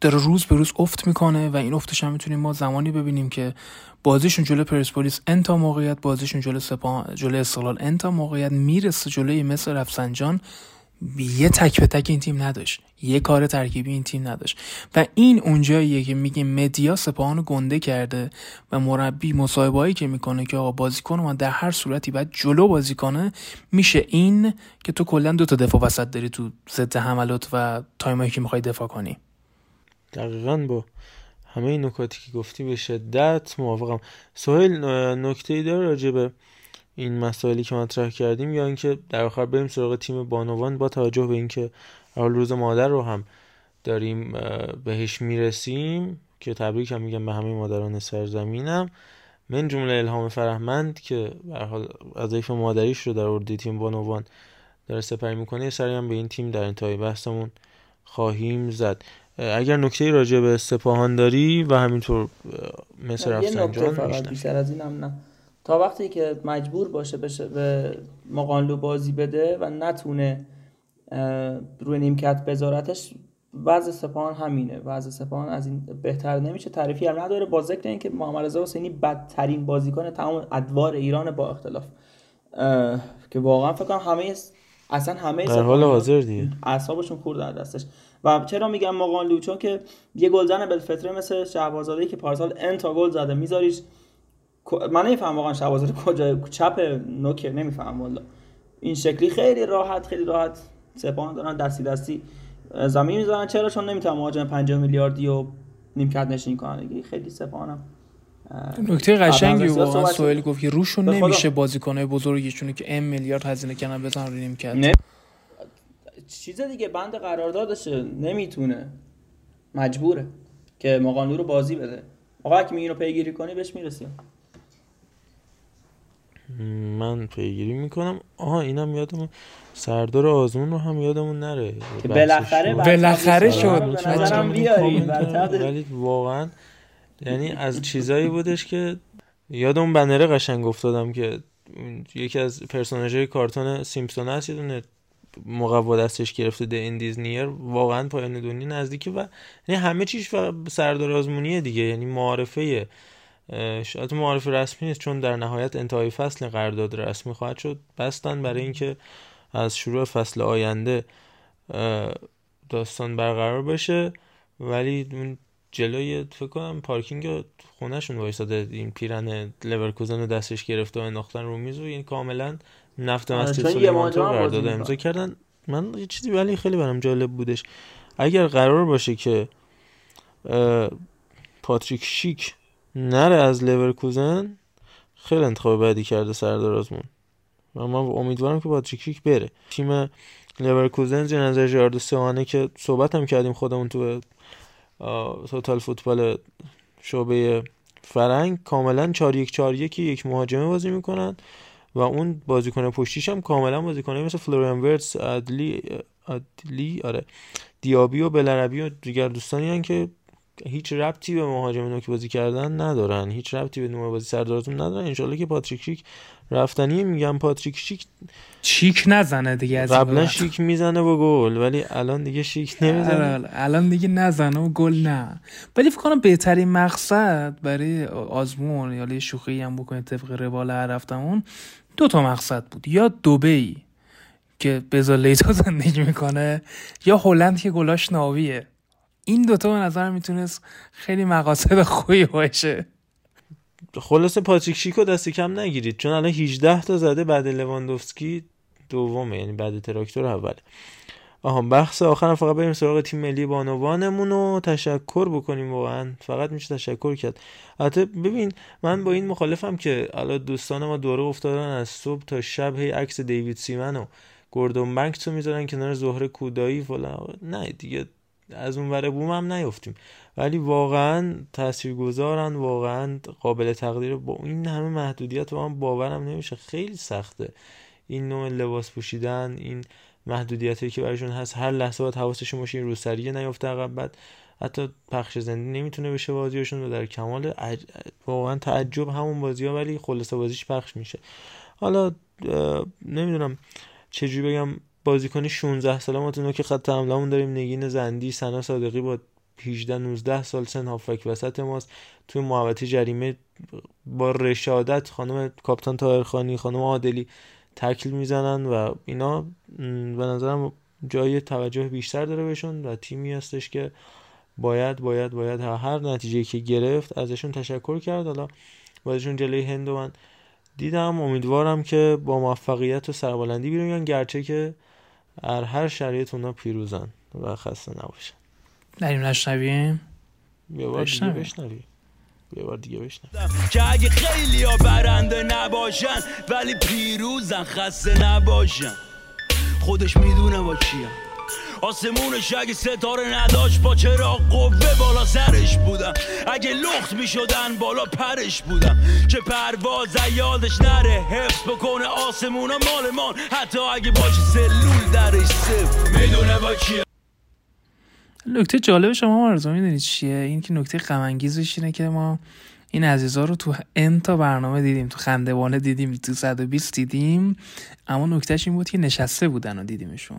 داره روز به روز افت می‌کنه و این افتش هم می‌تونیم ما زمانی ببینیم که بازیشون جلو پرسپولیس انتا موقعیت بازیشون جلو سپان جلو استقلال انتا موقعیت می‌رسه جلوی مثل رفسنجان یه تک به تک این تیم نداشت. یه کار ترکیبی این تیم نداشت. و این اونجاییه که میگه media سپاهانو گنده کرده و مربی مصاحبه‌هایی که می‌کنه که آقا بازیکن ما در هر صورتی باید جلو بازی کنه میشه این که تو کلا دو تا دفاع وسط داری تو ضد حملات و time ایی که می‌خوای دفاع کنی. دقیقا با همه این نکاتی که گفتی به شدت موافقم. سهیل نکته ای داره راجع به این مسائلی که مطرح کردیم یا اینکه در آخر بریم سراغ تیم بانوان با توجه به اینکه حال روز مادر رو هم داریم بهش می‌رسیم که تبریک هم میگم به همه مادران سرزمینم. من جمله الهام فرهمند که به حال وظایف مادریش رو در اردی تیم بانوان داره سپری می‌کنه سری هم به این تیم در انتهای بحثمون خواهیم زد. اگر نکته راجع به سپاهان داری و همینطور مثل رفسنجان بیشتر از اینم نه. تا وقتی که مجبور باشه بشه به مقانلو بازی بده و نتونه روی نیمکت بذارتش وضع سپاهان همینه. وضع سپاهان از این بهتر نمیشه تعریفی هم نداره. با ذکر اینکه محمد رضا حسینی بدترین بازیکن تمام ادوار ایران با اختلاف. که واقعا فکر کنم همه اصلا همه در حال حاضر دیگه. اعصابشون خورد در دستش. و چرا میگم مقانلو چون که یه گلزن بالفطره مثل شهبازاده که پارسال انتا گل زده. میذاریش من نمیفهم واقعا شهبازاده کجا چپ نوکر نمیفهم والا این شکلی خیلی راحت خیلی راحت سپاهان دارن دستی دستی زمین می‌ذارن. چرا؟ چون نمی‌تونن مهاجم 50 میلیاردی و نیمکت نشین کنن. خیلی سپاهانم نکته قشنگی واقعا سوال گفت که روشون نمیشه بازیکنای بزرگیشون که ام میلیارد هزینه کنن بزن رو نیمکت. نه. چیز دیگه بند قراردادشه. نمی‌تونه. مجبوره که مقانلو رو بازی بده. آقا که اینو پیگیری کنی بهش می‌رسیم. من پیگیری می‌کنم. آها اینم یادمون سردار آزمون رو هم یادمون نره. که بالاخره بالاخره شد. *laughs* ولی واقعا یعنی از چیزایی بودش که یادم بنره قشنگ افتادم که یکی از پرسوناژهای کارتون سیمپسون هست یه دونه مقوا دستش گرفته ده این واقعا پایان دنیا نزدیکه و یعنی همه چیش سردار آزمونیه دیگه یعنی معارفه شاید معارف رسمی نیست چون در نهایت انتهای فصل قرارداد رسمی خواهد شد. بستن برای اینکه از شروع فصل آینده داستان برقرار بشه. ولی اون جلوی فکر کنم پارکینگ خونهشون وایساده. این پیرن لورکوزن رو دستش گرفته و انداختن رو میز و این کاملا نفت مسجد سلیمان رو قرارداد امضا کردن. من یه چیزی ولی خیلی برام جالب بودش. اگر قرار باشه که پاتریک شیک نره از لورکوزن خیلی انتخاب بدی کرده سردار آزمون. و من امیدوارم که پاتریک بره. تیم لورکوزن زیر نظر سوانه که صحبت هم کردیم خودمون تو توتال فوتبال شعبه فرنگ کاملا 4 1 4 1 یک مهاجمه بازی می‌کنن. و اون بازیکن پشتیش هم کاملا بازیکنه مثل فلوریان ورتس ادلی ادلی آره دیابی و بلربی و دیگر دوستانی هن که هیچ ربطی به مهاجم نوک بازی کردن ندارن. هیچ ربطی به نوک بازی سردارتون ندارن. انشالله که پاتریک شیک رفتنی میگم پاتریک شیک شیک نزنه دیگه از قبلا شیک می‌زنه با گل ولی الان دیگه شیک نمی‌زنه. آره، الان دیگه نزنه و گل نه. ولی فکر کنم بهترین مقصد برای آزمون یا شوخی هم بکنه طبق روال هر رفتمون دو تا مقصد بود. یا دوبی که بزالیتا زندگی می‌کنه یا هلند که گلاش ناویه. این دوتا به نظر می‌تونست خیلی مقاصد خوبی باشه. خلاصه پاتریک شیکو دست کم نگیرید. چون الان 18 تا زده بعد لواندوفسکی دومه یعنی بعد تراکتور اوله آها بحث آخر فقط بریم سراغ تیم ملی بانوانمون رو تشکر بکنیم واقعا. فقط میشه تشکر کرد. البته ببین من با این مخالفم که الان دوستان ما دوره افتادن از صبح تا شب هی عکس دیوید سیمن و گوردون بنکس رو می‌ذارن کنار زهره کودایی فلان. نه دیگه از اون ور بوم هم نیفتیم. ولی واقعا تاثیرگذارن واقعا قابل تقدیر با این همه محدودیت و من باورم نمیشه. خیلی سخته. این نوع لباس پوشیدن این محدودیتی که براشون هست. هر لحظه باید حواسشون باشه این روسریه نیفته عقب. بعد حتی پخش زنده نمی‌تونه بشه بازیشون و در کمال عج... واقعا تعجب همون بازی ها ولی خلاصه بازیش پخش میشه. حالا نمی‌دونم چجوری بگم بازیکن 16 ساله ما تو که خط حملهمون داریم. نگین زندی سنا صادقی با 18 19 سال سن هافک وسط ماست. توی محوطه جریمه با رشادت خانم کاپتان تاهرخانی خانم عادلی تکل می‌زنن و اینا به نظرم جای توجه بیشتر داره بهشون و تیمی هستش که باید باید باید هر نتیجه که گرفت ازشون تشکر کرد. حالا بازشون جلوی هند و من دیدم. امیدوارم که با موفقیت و سربلندی بیرون گرچه که در هر شرایط اونا پیروزن و خسته نباشن. نریم نشنویم؟ یه بار دیگه بشنویم. یه بار دیگه بشنویم. که اگه خیلی ها برنده نباشن ولی پیروزن خسته نباشن. خودش می‌دونه با کیم آسمونش اگه ستاره نداشت با چرا قوه بالا سرش بودم اگه لخت می‌شدن بالا پرش بودم چه پرواز یادش نره حفظ بکنه آسمون مالمان حتی اگه باشه سلول درش صفر. می‌دونه با کیه نکته جالب شما مرزا می‌دونید چیه؟ این که نکته غم اینه که ما این عزیزا رو تو n تا برنامه دیدیم تو خندوانه دیدیم تو 120 دیدیم. اما نکتهش این بود که نشسته بودن و دیدیمشون.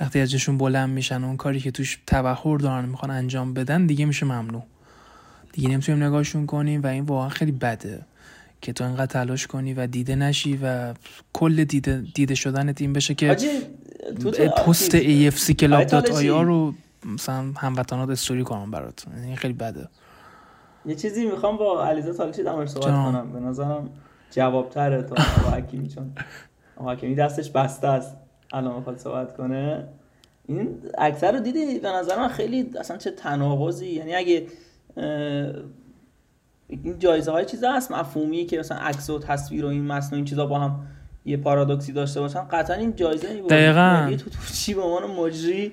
وقتی ازشون بلند میشن اون کاری که توش تبحر دارن می‌خوان انجام بدن دیگه میشه ممنوع. دیگه نمی‌تونیم نگاهشون کنیم و این واقعا خیلی بده که تو انقدر تلاش کنی و دیده نشی و کل دیده, دیده شدن این بشه که پست AFC club dot آی رو مثلا هموطنات استوری کنم برات این خیلی بده. یه چیزی می‌خوام با علیزا تالشی در صحبت کنم. به نظرم جواب تره تا با حکیمی چون حکیمی دستش بسته است. الان می‌خواد صحبت کنه. این اکثر رو دیدی؟ به نظر من خیلی اصلا چه تناقضی. یعنی اگه این جایزه های چیزا هست مفهومی که مثلا عکس و تصویر و این متن و این چیزا با هم یه پارادوکسی داشته باشن. قطعا این جایزه دقیقاً. تو تو چی به عنوان مجری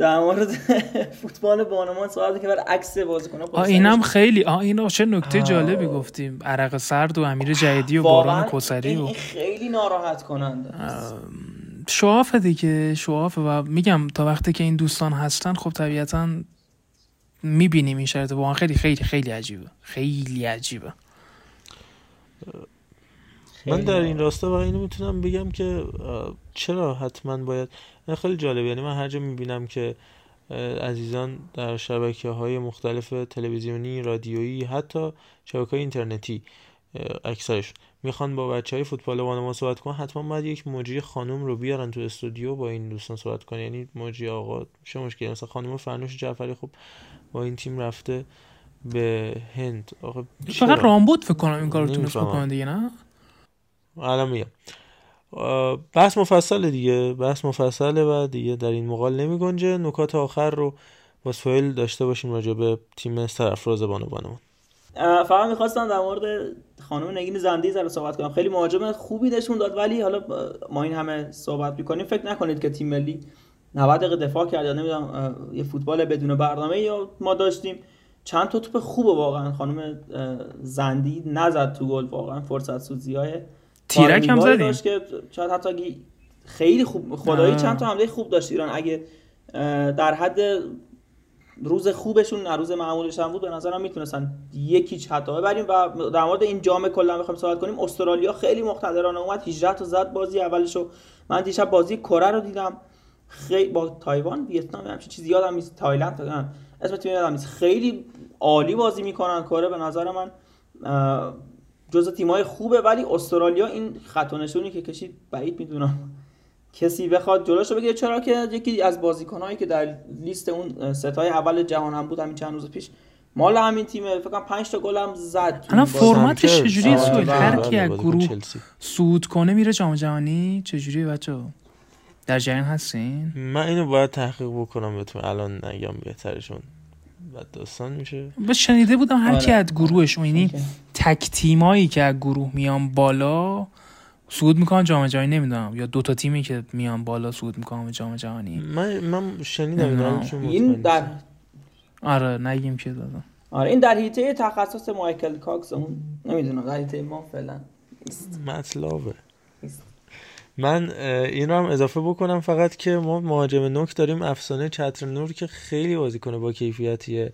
در مورد *laughs* فوتبال بانمان صحبت که برای عکس بازیکن آ اینم خیلی آ اینا چه نکته جالبی گفتیم. عرق سرد و امیر جدیدی و باران کسری و خیلی ناراحت کننده شوافه دیگه شوافه و میگم تا وقتی که این دوستان هستن خب طبیعتا می‌بینیم این شرط واقعا خیلی خیلی خیلی عجیبه. خیلی عجیبه. من در این راستا و اینو می‌تونم بگم که چرا حتما باید خیلی جالب یعنی من هر جا می‌بینم که عزیزان در شبکه های مختلف تلویزیونی رادیویی حتی شبکه های اینترنتی اکثرشون می‌خوان با بچه های فوتبال ما صحبت کنن حتما باید یک مجری خانم رو بیارن تو استودیو با این دوستان صحبت کنن. یعنی مجری آقا چه مشکلی؟ مثلا خانم فرنوش جعفری خب با این تیم رفته به هند. آقا فقط رامبوت فکر کنم این کارو تونست بکنه دیگه نه؟ الان میگم. بحث مفصل دیگه بحث مفصله و دیگه در این مقال نمی گنجه. نکات آخر رو با سویل داشته باشیم راجع به تیم سرفراز بانو بانو فقط می‌خواستم در مورد خانم نگین زندی زر صحبت کنم. خیلی مهاجم خوبی نشون داد ولی حالا ما این همه صحبت می‌کنیم فکر نکنید که تیم ملی 90 دقیقه دفاع کرد یا نمی‌دونم یه فوتبال بدون برنامه یا ما داشتیم. چند تا توپ خوب واقعا خانم زندی نزد تو گل واقعا فرصت سوزی های تیرک هم زدیم. که شاید حتی خیلی خوب خدایی چند تا حمله خوب داشت ایران. اگه در حد روز خوبشون نه روز معمولش هم بود به نظرم می‌تونستن یکی حتی ببریم و در مورد این جام کلا می‌خوایم صحبت کنیم. استرالیا خیلی مقتدرانه اومد 18 تا زد بازی اولشو. من دیشب بازی کره رو دیدم. خیلی با تایوان ویتنام همچین چیزی یادم نیست تایلند اسم تیم یادم نیست. خیلی عالی بازی می‌کنن کره به نظر من. جز تیمای خوبه ولی استرالیا این خط نشونی که کشید بعید می‌دونم. کسی بخواد جلوشو بگیره چرا که یکی از بازیکنایی که در لیست اون ستای اول جهان هم بود همین چند روز پیش مال همین تیم فکر کنم 5 تا گل هم زد الان فرمتش چجوریه سوال هر کی از گروه سود کنه میره جام جهانی. چجوریه بچا در جریان هستین؟ من اینو باید تحقیق بکنم بهتون الان نگم بهترشون. بعد داستان میشه. بس شنیده بودم هر کی آره. از گروهش یعنی تک تیمایی که از گروه میان بالا صعود می‌کنن جام جهانی نمی‌دونم. یا دو تا تیمی که میان بالا صعود می‌کنن به جام جهانی. من من شنیدم این در آره نگیم که دادم. آره این در حیطه تخصص مایکل کاکس اون نمی‌دونم در حیطه ما فعلا مطلبه. من این رو هم اضافه بکنم فقط که ما مهاجم نوک داریم. افسانه چتر نور که خیلی بازی کنه با کیفیتیه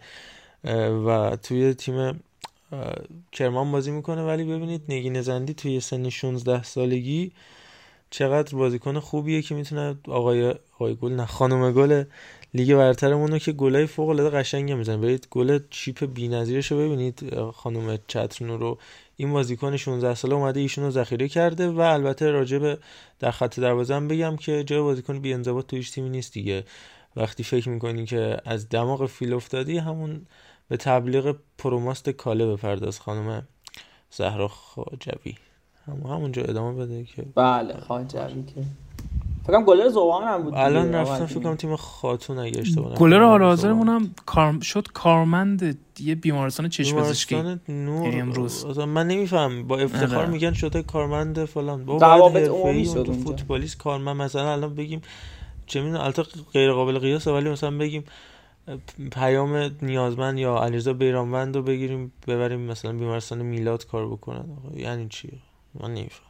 و توی تیم کرمان بازی می‌کنه ولی ببینید نگین زندی توی سن 16 سالگی چقدر بازیکن خوبیه که می‌تونه آقای آقای گل نه خانم گل لیگ برترمون رو که گلای فوق العاده قشنگ می‌زنه. برید گل چیپ بی‌نظیرش رو ببینید خانم چترنو رو. این بازیکن 16 ساله اومده ایشون رو ذخیره کرده و البته راجب در خط دروازه بگم که جای بازیکن بی انضباط تو هیچ تیمی نیست دیگه. وقتی فکر می‌کنی که از دماغ فیل افتادی همون به تبلیغ پروماست کاله بپرداز خانم زهرا خاجوی همون همونجا ادامه بده که بله خاجوی که فکرم گلر زوان هم بود الان رفتم فکر کنم تیم خاتون اگه اشتباه نکنم گلر حال حاضرمون هم کار... شد کارمند یه بیمارستان چشم پزشکی نور. امروز. من نمیفهم با افتخار آره. میگن شده کارمند فلان. با روابط عمومی شد فوتبالیست کارمند مثلا الان بگیم چه می‌دونم البته غیر قابل قیاسه ولی مثلا بگیم پیام نیازمند یا علیرضا بیرانوند رو بگیریم ببریم مثلا بیمارستان میلاد کار بکنن. یعنی چی؟ من نمیفهم.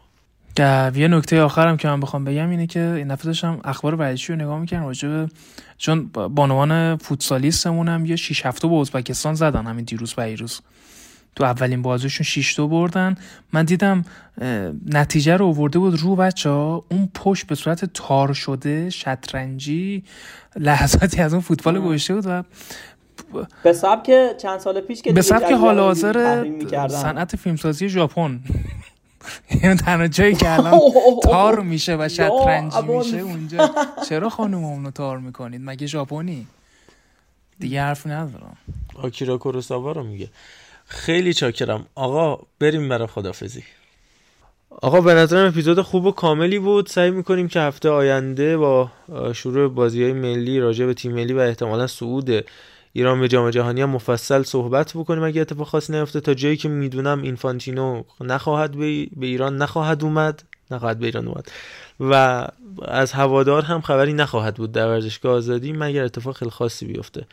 یه نکته آخرم که من بخوام بگم اینه که این دفعه اخبار ورزشی رو نگاه می‌کنم راجع چون بانوان فوتسالیستمون هم یه 6 هفته با ازبکستان زدن همین دیروز پیروز تو اولین بازیشون 6 تا بردن. من دیدم نتیجه رو آورده بود رو بچه ها. اون پشت به صورت تار شده شطرنجی لحظاتی از اون فوتبال گوشته بود و به سبک چند سال پیش که به سبک حال حاضر صنعت فیلمسازی ژاپن. این *laughs* تنها جایی که الان *laughs* تار میشه و شطرنجی میشه اونجا. چرا خانم اونو تار می‌کنید؟ مگه ژاپنی؟ دیگه حرف ندارم. آکیرا کوروساوا رو میگه. خیلی چاکرم. آقا بریم برای خدافزی آقا به نظرم اپیزود خوب و کاملی بود. سعی می‌کنیم که هفته آینده با شروع بازی های ملی راجع به تیم ملی و احتمالا صعود ایران به جام جهانی هم مفصل صحبت بکنیم. اگه اتفاق خاصی نیفته تا جایی که می‌دونم اینفانتینو نخواهد به ایران نخواهد اومد. نخواهد به ایران اومد. و از هوادار هم خبری نخواهد بود در ورزشگاه آزادی مگر اتفاق خیلی خاصی بیفته.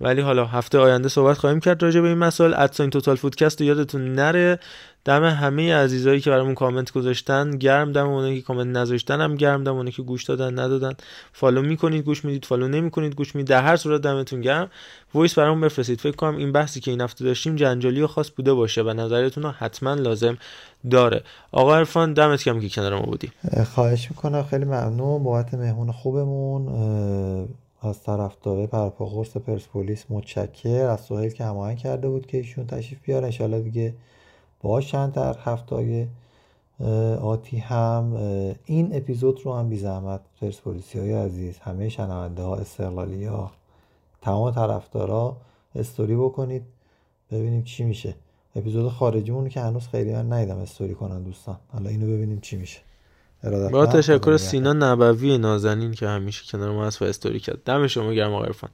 ولی حالا هفته آینده صحبت خواهیم کرد راجع به این مسائل. at sign توتال فوتکست یادتون نره. دم همه عزیزایی که برامون کامنت گذاشتن. گرم دم اونایی که کامنت نذاشتن هم گرم دم اونایی که گوش دادن ندادن. follow می‌کنید گوش می‌دید. follow نمی‌کنید گوش می‌دید. در هر صورت دمتون گرم. voice برامون بفرستید. فکر کنم این بحثی که این هفته داشتیم جنجالی و خاص بوده باشه. و نظرتون رو حتما لازم داره. آقا عرفان دمت گرم که کنار ما بودی. خواهش می‌کنم. خیلی ممنون. بابت مهمون خوبمون. از طرفدارای پرپاقرص پرسپولیس متشکر. از سهیل که هماهنگ کرده بود که ایشون تشریف بیاره انشالله دیگه باشن در هفته آتی هم. این اپیزود رو هم بی زحمت پرسپولیسی های عزیز همه شنونده ها استقلالی ها تمام طرفدارا استوری بکنید. ببینیم چی میشه. اپیزود خارجیمون که هنوز خیلی من ندیدم استوری کنن دوستان. حالا اینو ببینیم چی میشه. با تشکر سینا نبوی نازنین که همیشه کنار ما هست و استوری کرد. دم شما گرم آقا عرفان.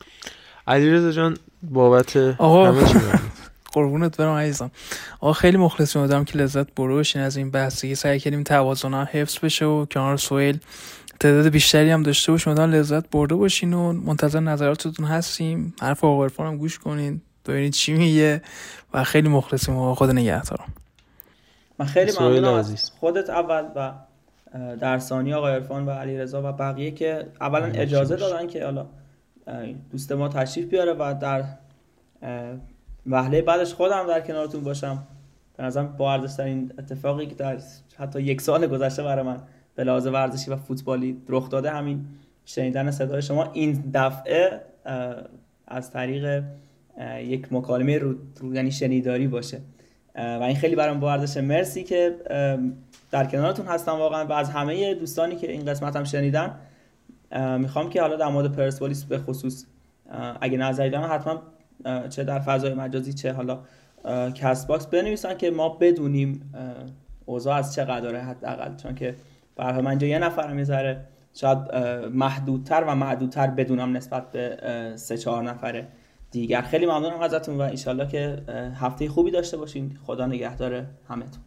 علیرضا جان بابت همه چی *laughs* قربونت برم عزیزم. آقا خیلی مخلص بودم که لذت برو بشین از این بحثی سعی کردیم توازن حفظ بشه و کنار سویل تعداد بیشتری هم داشته باش مدام لذت برده باشین و منتظر نظراتتون هستیم. حرف آقا عرفان هم گوش کنین ببینید چی میگه و خیلی مخلصیم. و خود نگهدارم من خیلی ممنونم خودت اول و در ثانی آقای عرفان و علی رضا و بقیه که اولا اجازه دادن که حالا دوست ما تشریف بیاره و در وهله بعدش خودم در کنارتون باشم. به نظرم با این اتفاقی که در حتی یک سال گذشته برای من به لحاظ ورزشی و فوتبالی رخ داده همین شنیدن صدای شما. این دفعه از طریق یک مکالمه رو, یعنی شنیداری باشه. و این خیلی برام با ارزش. مرسی که در کنارتون هستم واقعا و از همه دوستانی که این قسمت هم شنیدن می‌خوام که حالا در مورد پرسپولیس به خصوص اگه نظری دارن حتما چه در فضای مجازی چه حالا Castbox بنویسن که ما بدونیم اوضاع از چه قراره حداقل. چون که برای من یه نفرم یه شاید محدودتر و محدودتر بدونم نسبت به سه چهار نفره دیگر. خیلی ممنونم ازتون و انشالله که هفته خوبی داشته باشین. خدا نگهدار همتون.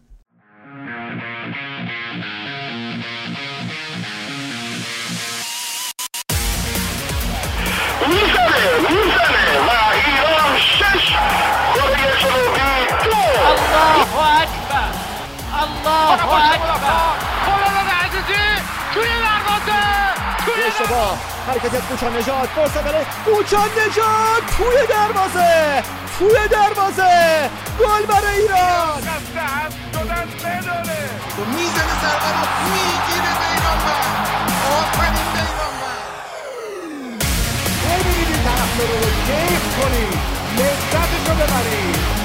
اشتباه حرکت کوچان نجات فرصت برای کوچان نجات توی دروازه توی دروازه گل برای ایران شدن بداره می‌زنه ضربه رو می‌گیره بیرانوند آفرین بیرانوند ببینید این طرفدار رو کیف کنید لذتش رو